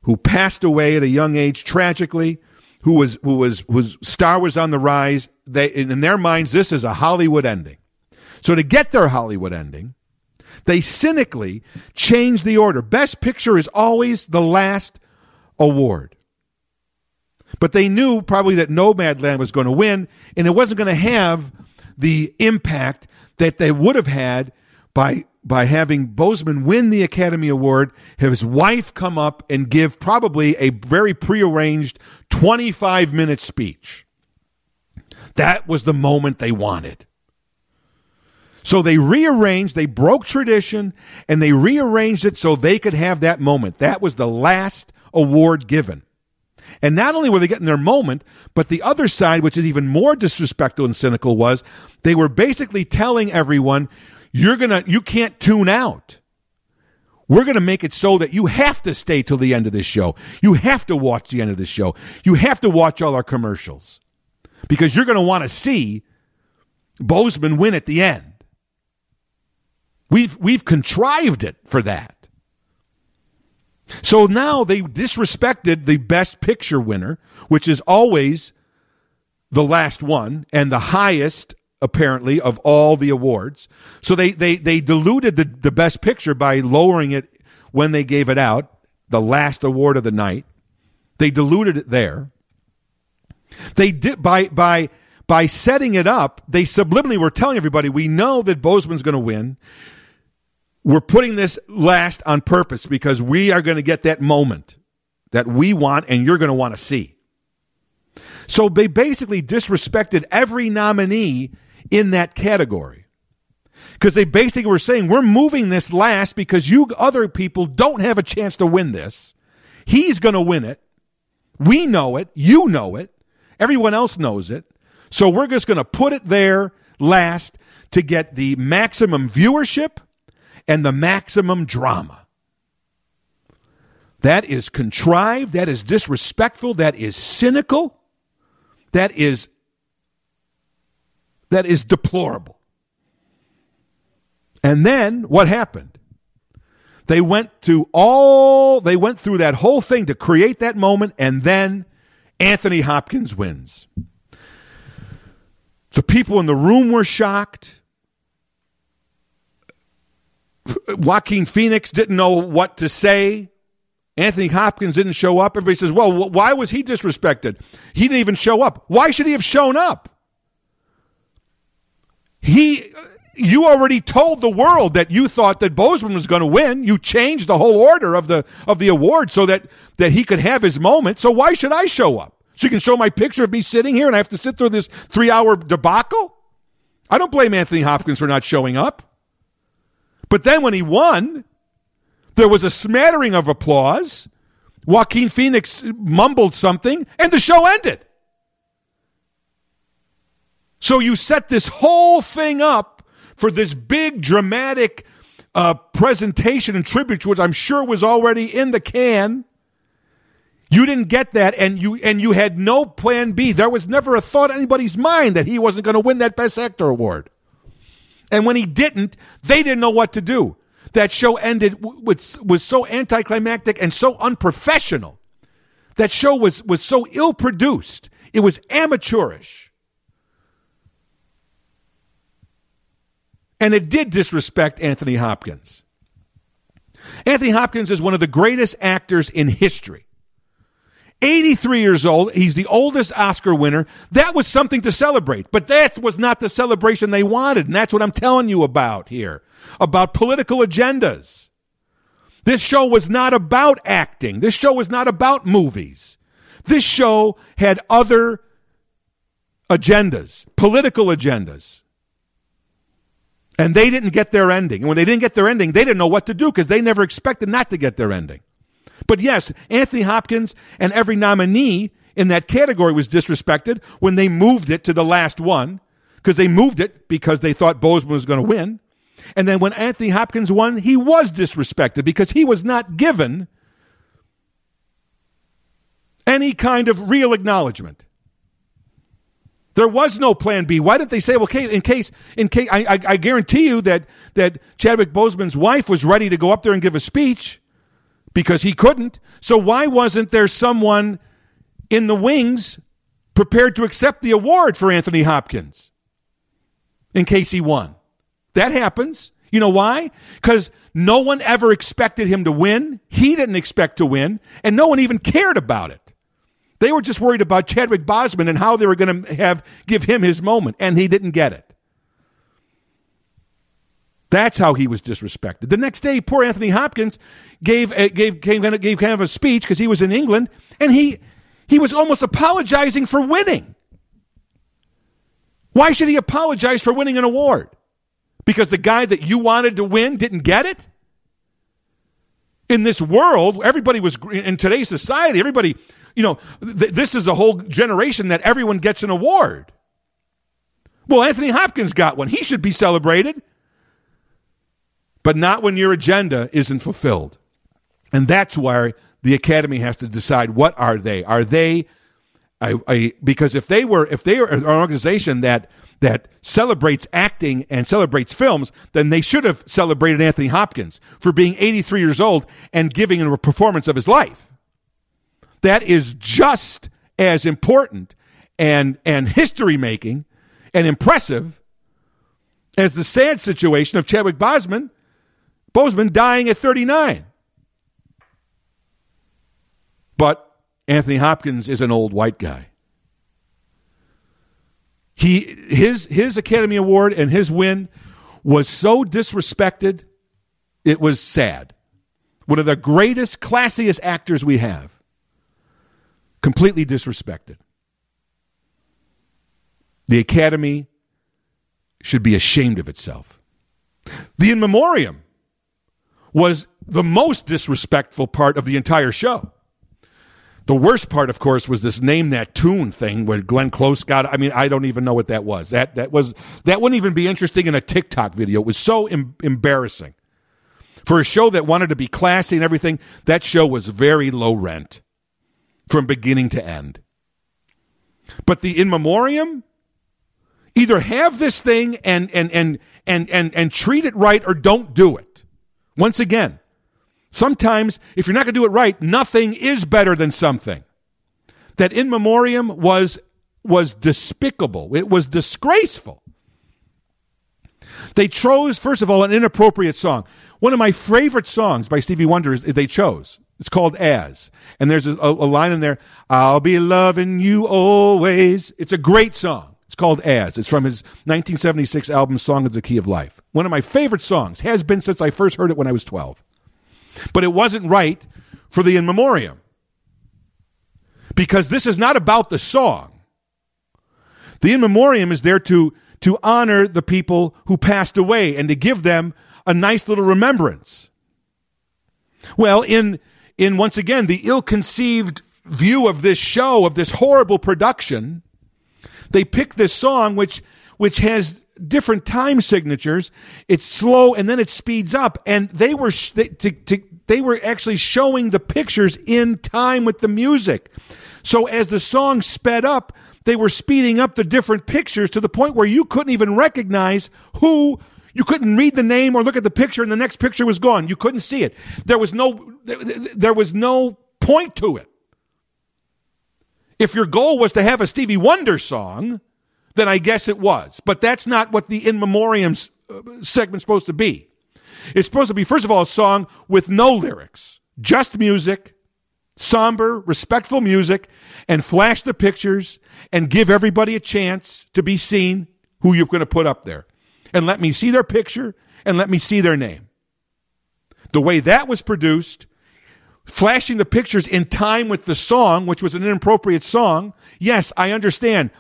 who passed away at a young age tragically, who was who was was star was on the rise. They in their minds this is a Hollywood ending. So to get their Hollywood ending, they cynically changed the order. Best Picture is always the last award. But they knew probably that Nomadland was going to win, and it wasn't going to have the impact that they would have had by by having Boseman win the Academy Award, have his wife come up and give probably a very prearranged 25 minute speech. That was the moment they wanted. So they rearranged, they broke tradition, and they rearranged it so they could have that moment. That was the last award given. And not only were they getting their moment, but the other side, which is even more disrespectful and cynical, was they were basically telling everyone, you're gonna, you can't tune out. We're going to make it so that you have to stay till the end of this show. You have to watch the end of this show. You have to watch all our commercials because you're going to want to see Boseman win at the end. We've, we've contrived it for that. So now they disrespected the best picture winner, which is always the last one and the highest apparently of all the awards. So they they they diluted the, the best picture by lowering it when they gave it out, the last award of the night. They diluted it there. They did by by by setting it up, they subliminally were telling everybody, we know that Boseman's going to win. We're putting this last on purpose because we are going to get that moment that we want and you're going to want to see. So they basically disrespected every nominee in that category. Because they basically were saying, we're moving this last because you other people don't have a chance to win this. He's going to win it. We know it. You know it. Everyone else knows it. So we're just going to put it there last to get the maximum viewership and the maximum drama. That is contrived. That is disrespectful. That is cynical. That is that is deplorable. And then what happened? They went to all they went through that whole thing to create that moment and then Anthony Hopkins wins. The people in the room were shocked. Joaquin Phoenix didn't know what to say. Anthony Hopkins didn't show up. Everybody says, well, why was he disrespected? He didn't even show up. Why should he have shown up? He, you already told the world that you thought that Boseman was going to win. You changed the whole order of the, of the award so that, that he could have his moment. So why should I show up? So you can show my picture of me sitting here and I have to sit through this three hour debacle? I don't blame Anthony Hopkins for not showing up. But then when he won, there was a smattering of applause. Joaquin Phoenix mumbled something, and the show ended. So you set this whole thing up for this big dramatic uh, presentation and tribute, which I'm sure was already in the can. You didn't get that, and you and you had no plan B. There was never a thought in anybody's mind that he wasn't going to win that Best Actor award. And when he didn't, they didn't know what to do. That show ended with, was so anticlimactic and so unprofessional. That show was, was so ill produced. It was amateurish. And it did disrespect Anthony Hopkins. Anthony Hopkins is one of the greatest actors in history. 83 years old. He's the oldest Oscar winner. That was something to celebrate, but that was not the celebration they wanted. And that's what I'm telling you about here about political agendas. This show was not about acting. This show was not about movies. This show had other agendas, political agendas. And they didn't get their ending. And when they didn't get their ending, they didn't know what to do because they never expected not to get their ending. But yes, Anthony Hopkins and every nominee in that category was disrespected when they moved it to the last one because they moved it because they thought Boseman was going to win. And then when Anthony Hopkins won, he was disrespected because he was not given any kind of real acknowledgement. There was no plan B. Why didn't they say, well, in case, in case, I, I, I guarantee you that, that Chadwick Boseman's wife was ready to go up there and give a speech because he couldn't. So why wasn't there someone in the wings prepared to accept the award for Anthony Hopkins in case he won? That happens. You know why? Because no one ever expected him to win. He didn't expect to win, and no one even cared about it. They were just worried about Chadwick Boseman and how they were going to have give him his moment, and he didn't get it. That's how he was disrespected. The next day, poor Anthony Hopkins gave uh, gave gave, gave kind of a speech because he was in England, and he he was almost apologizing for winning. Why should he apologize for winning an award? Because the guy that you wanted to win didn't get it? In this world, everybody was, in today's society, everybody, you know, th- this is a whole generation that everyone gets an award. Well, Anthony Hopkins got one. He should be celebrated but not when your agenda isn't fulfilled. And that's why the academy has to decide what are they? Are they I, I, because if they were if they are an organization that that celebrates acting and celebrates films, then they should have celebrated Anthony Hopkins for being 83 years old and giving a performance of his life. That is just as important and and history making and impressive as the sad situation of Chadwick Boseman Boseman dying at 39. But Anthony Hopkins is an old white guy. He his his Academy Award and his win was so disrespected, it was sad. One of the greatest, classiest actors we have, completely disrespected. The Academy should be ashamed of itself. The In Memoriam was the most disrespectful part of the entire show. The worst part, of course, was this name that tune thing where Glenn Close got. I mean, I don't even know what that was. That that was that wouldn't even be interesting in a TikTok video. It was so em- embarrassing for a show that wanted to be classy and everything. That show was very low rent from beginning to end. But the in memoriam, either have this thing and and and and and and treat it right, or don't do it. Once again, sometimes if you're not going to do it right, nothing is better than something. That in memoriam was was despicable. It was disgraceful. They chose, first of all, an inappropriate song. One of my favorite songs by Stevie Wonder is they chose. It's called As. And there's a, a, line in there, I'll be loving you always. It's a great song. It's called As. It's from his 1976 album Song of the Key of Life. One of my favorite songs. Has been since I first heard it when I was 12. But it wasn't right for the In Memoriam. Because this is not about the song. The In Memoriam is there to, to honor the people who passed away and to give them a nice little remembrance. Well, in, in once again, the ill conceived view of this show, of this horrible production, they pick this song, which, which has different time signatures. It's slow and then it speeds up. And they were, sh- they, to, to, they were actually showing the pictures in time with the music. So as the song sped up, they were speeding up the different pictures to the point where you couldn't even recognize who you couldn't read the name or look at the picture and the next picture was gone. You couldn't see it. There was no there was no point to it. If your goal was to have a Stevie Wonder song, then I guess it was. But that's not what the In Memoriam uh, segment's supposed to be. It's supposed to be, first of all, a song with no lyrics, just music, somber, respectful music, and flash the pictures and give everybody a chance to be seen who you're going to put up there. And let me see their picture and let me see their name. The way that was produced, flashing the pictures in time with the song, which was an inappropriate song, yes, I understand.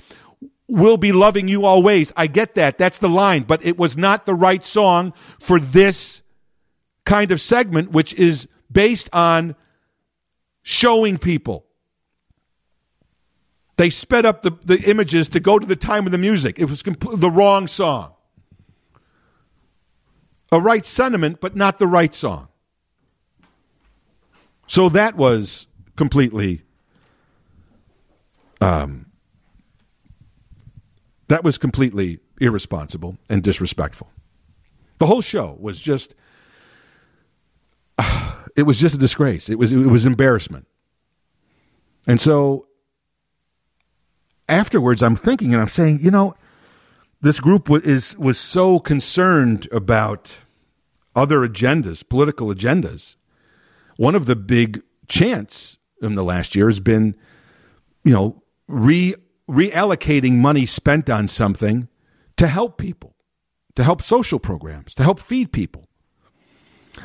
We'll be loving you always. I get that. That's the line. But it was not the right song for this kind of segment, which is based on showing people. They sped up the, the images to go to the time of the music. It was compl- the wrong song. A right sentiment, but not the right song. So that was completely um, that was completely irresponsible and disrespectful. The whole show was just uh, it was just a disgrace. It was it was embarrassment. And so afterwards I'm thinking and I'm saying, you know, this group was is was so concerned about other agendas, political agendas. One of the big chants in the last year has been, you know, re reallocating money spent on something to help people, to help social programs, to help feed people.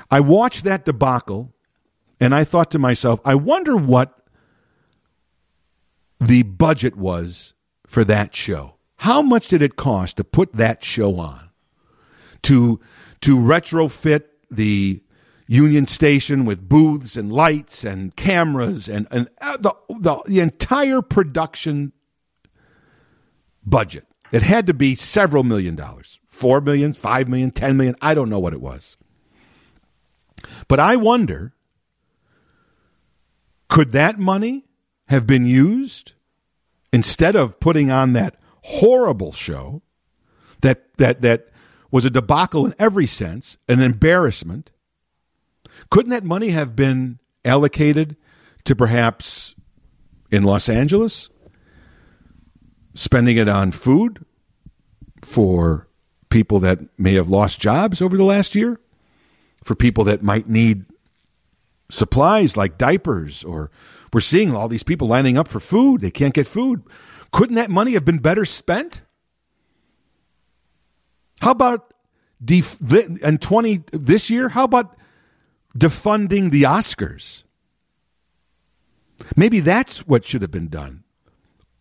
I watched that debacle and I thought to myself, I wonder what the budget was for that show. How much did it cost to put that show on? To to retrofit the Union Station with booths and lights and cameras and, and uh, the, the, the entire production budget. It had to be several million dollars four million, five million, ten million. I don't know what it was. But I wonder could that money have been used instead of putting on that horrible show that, that, that was a debacle in every sense, an embarrassment? Couldn't that money have been allocated to perhaps in Los Angeles spending it on food for people that may have lost jobs over the last year, for people that might need supplies like diapers, or we're seeing all these people lining up for food. They can't get food. Couldn't that money have been better spent? How about def- and 20 this year? How about defunding the Oscars? Maybe that's what should have been done.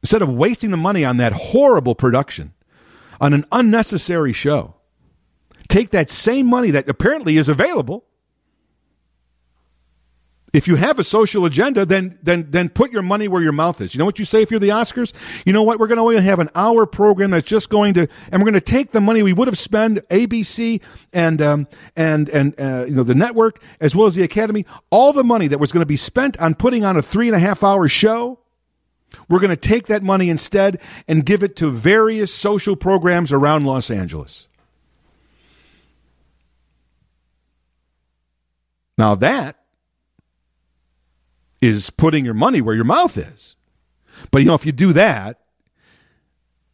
Instead of wasting the money on that horrible production, on an unnecessary show, take that same money that apparently is available. If you have a social agenda, then then then put your money where your mouth is. You know what you say if you're the Oscars? You know what? We're going to only have an hour program that's just going to, and we're going to take the money we would have spent ABC and um, and and uh, you know the network as well as the Academy, all the money that was going to be spent on putting on a three and a half hour show we're going to take that money instead and give it to various social programs around Los Angeles. Now, that is putting your money where your mouth is. But you know, if you do that,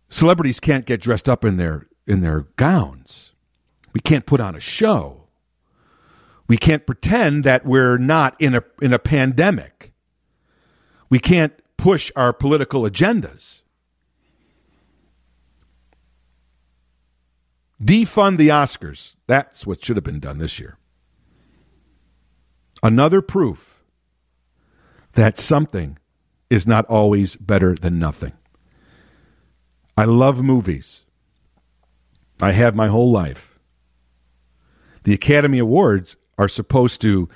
celebrities can't get dressed up in their in their gowns. We can't put on a show. We can't pretend that we're not in a in a pandemic. We can't push our political agendas. Defund the Oscars. That's what should have been done this year. Another proof that something is not always better than nothing. I love movies. I have my whole life. The Academy Awards are supposed to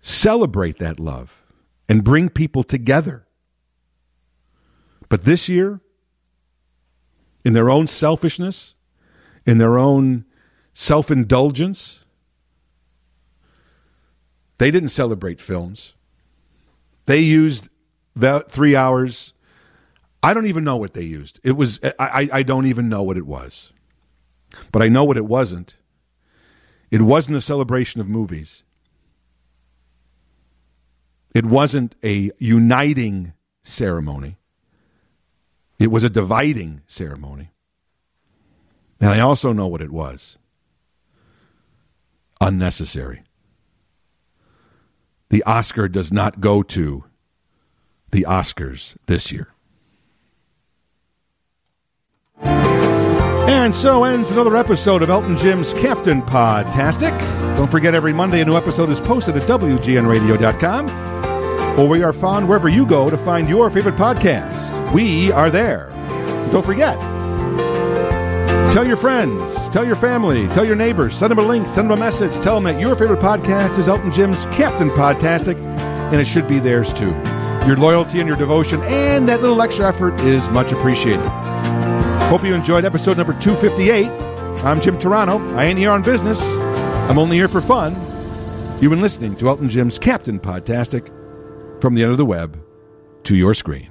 celebrate that love and bring people together. But this year, in their own selfishness, in their own self indulgence, they didn't celebrate films. They used that three hours. I don't even know what they used. It was I, I don't even know what it was. But I know what it wasn't. It wasn't a celebration of movies. It wasn't a uniting ceremony. It was a dividing ceremony. And I also know what it was unnecessary. The Oscar does not go to the Oscars this year. And so ends another episode of Elton Jim's Captain Podtastic. Don't forget, every Monday a new episode is posted at WGNRadio.com, or we are found wherever you go to find your favorite podcast. We are there. Don't forget, tell your friends, tell your family, tell your neighbors, send them a link, send them a message, tell them that your favorite podcast is Elton Jim's Captain Podtastic, and it should be theirs too. Your loyalty and your devotion and that little extra effort is much appreciated. Hope you enjoyed episode number 258. I'm Jim Toronto. I ain't here on business. I'm only here for fun. You've been listening to Elton Jim's Captain Podtastic from the end of the web to your screen.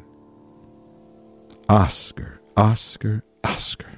Oscar, Oscar, Oscar.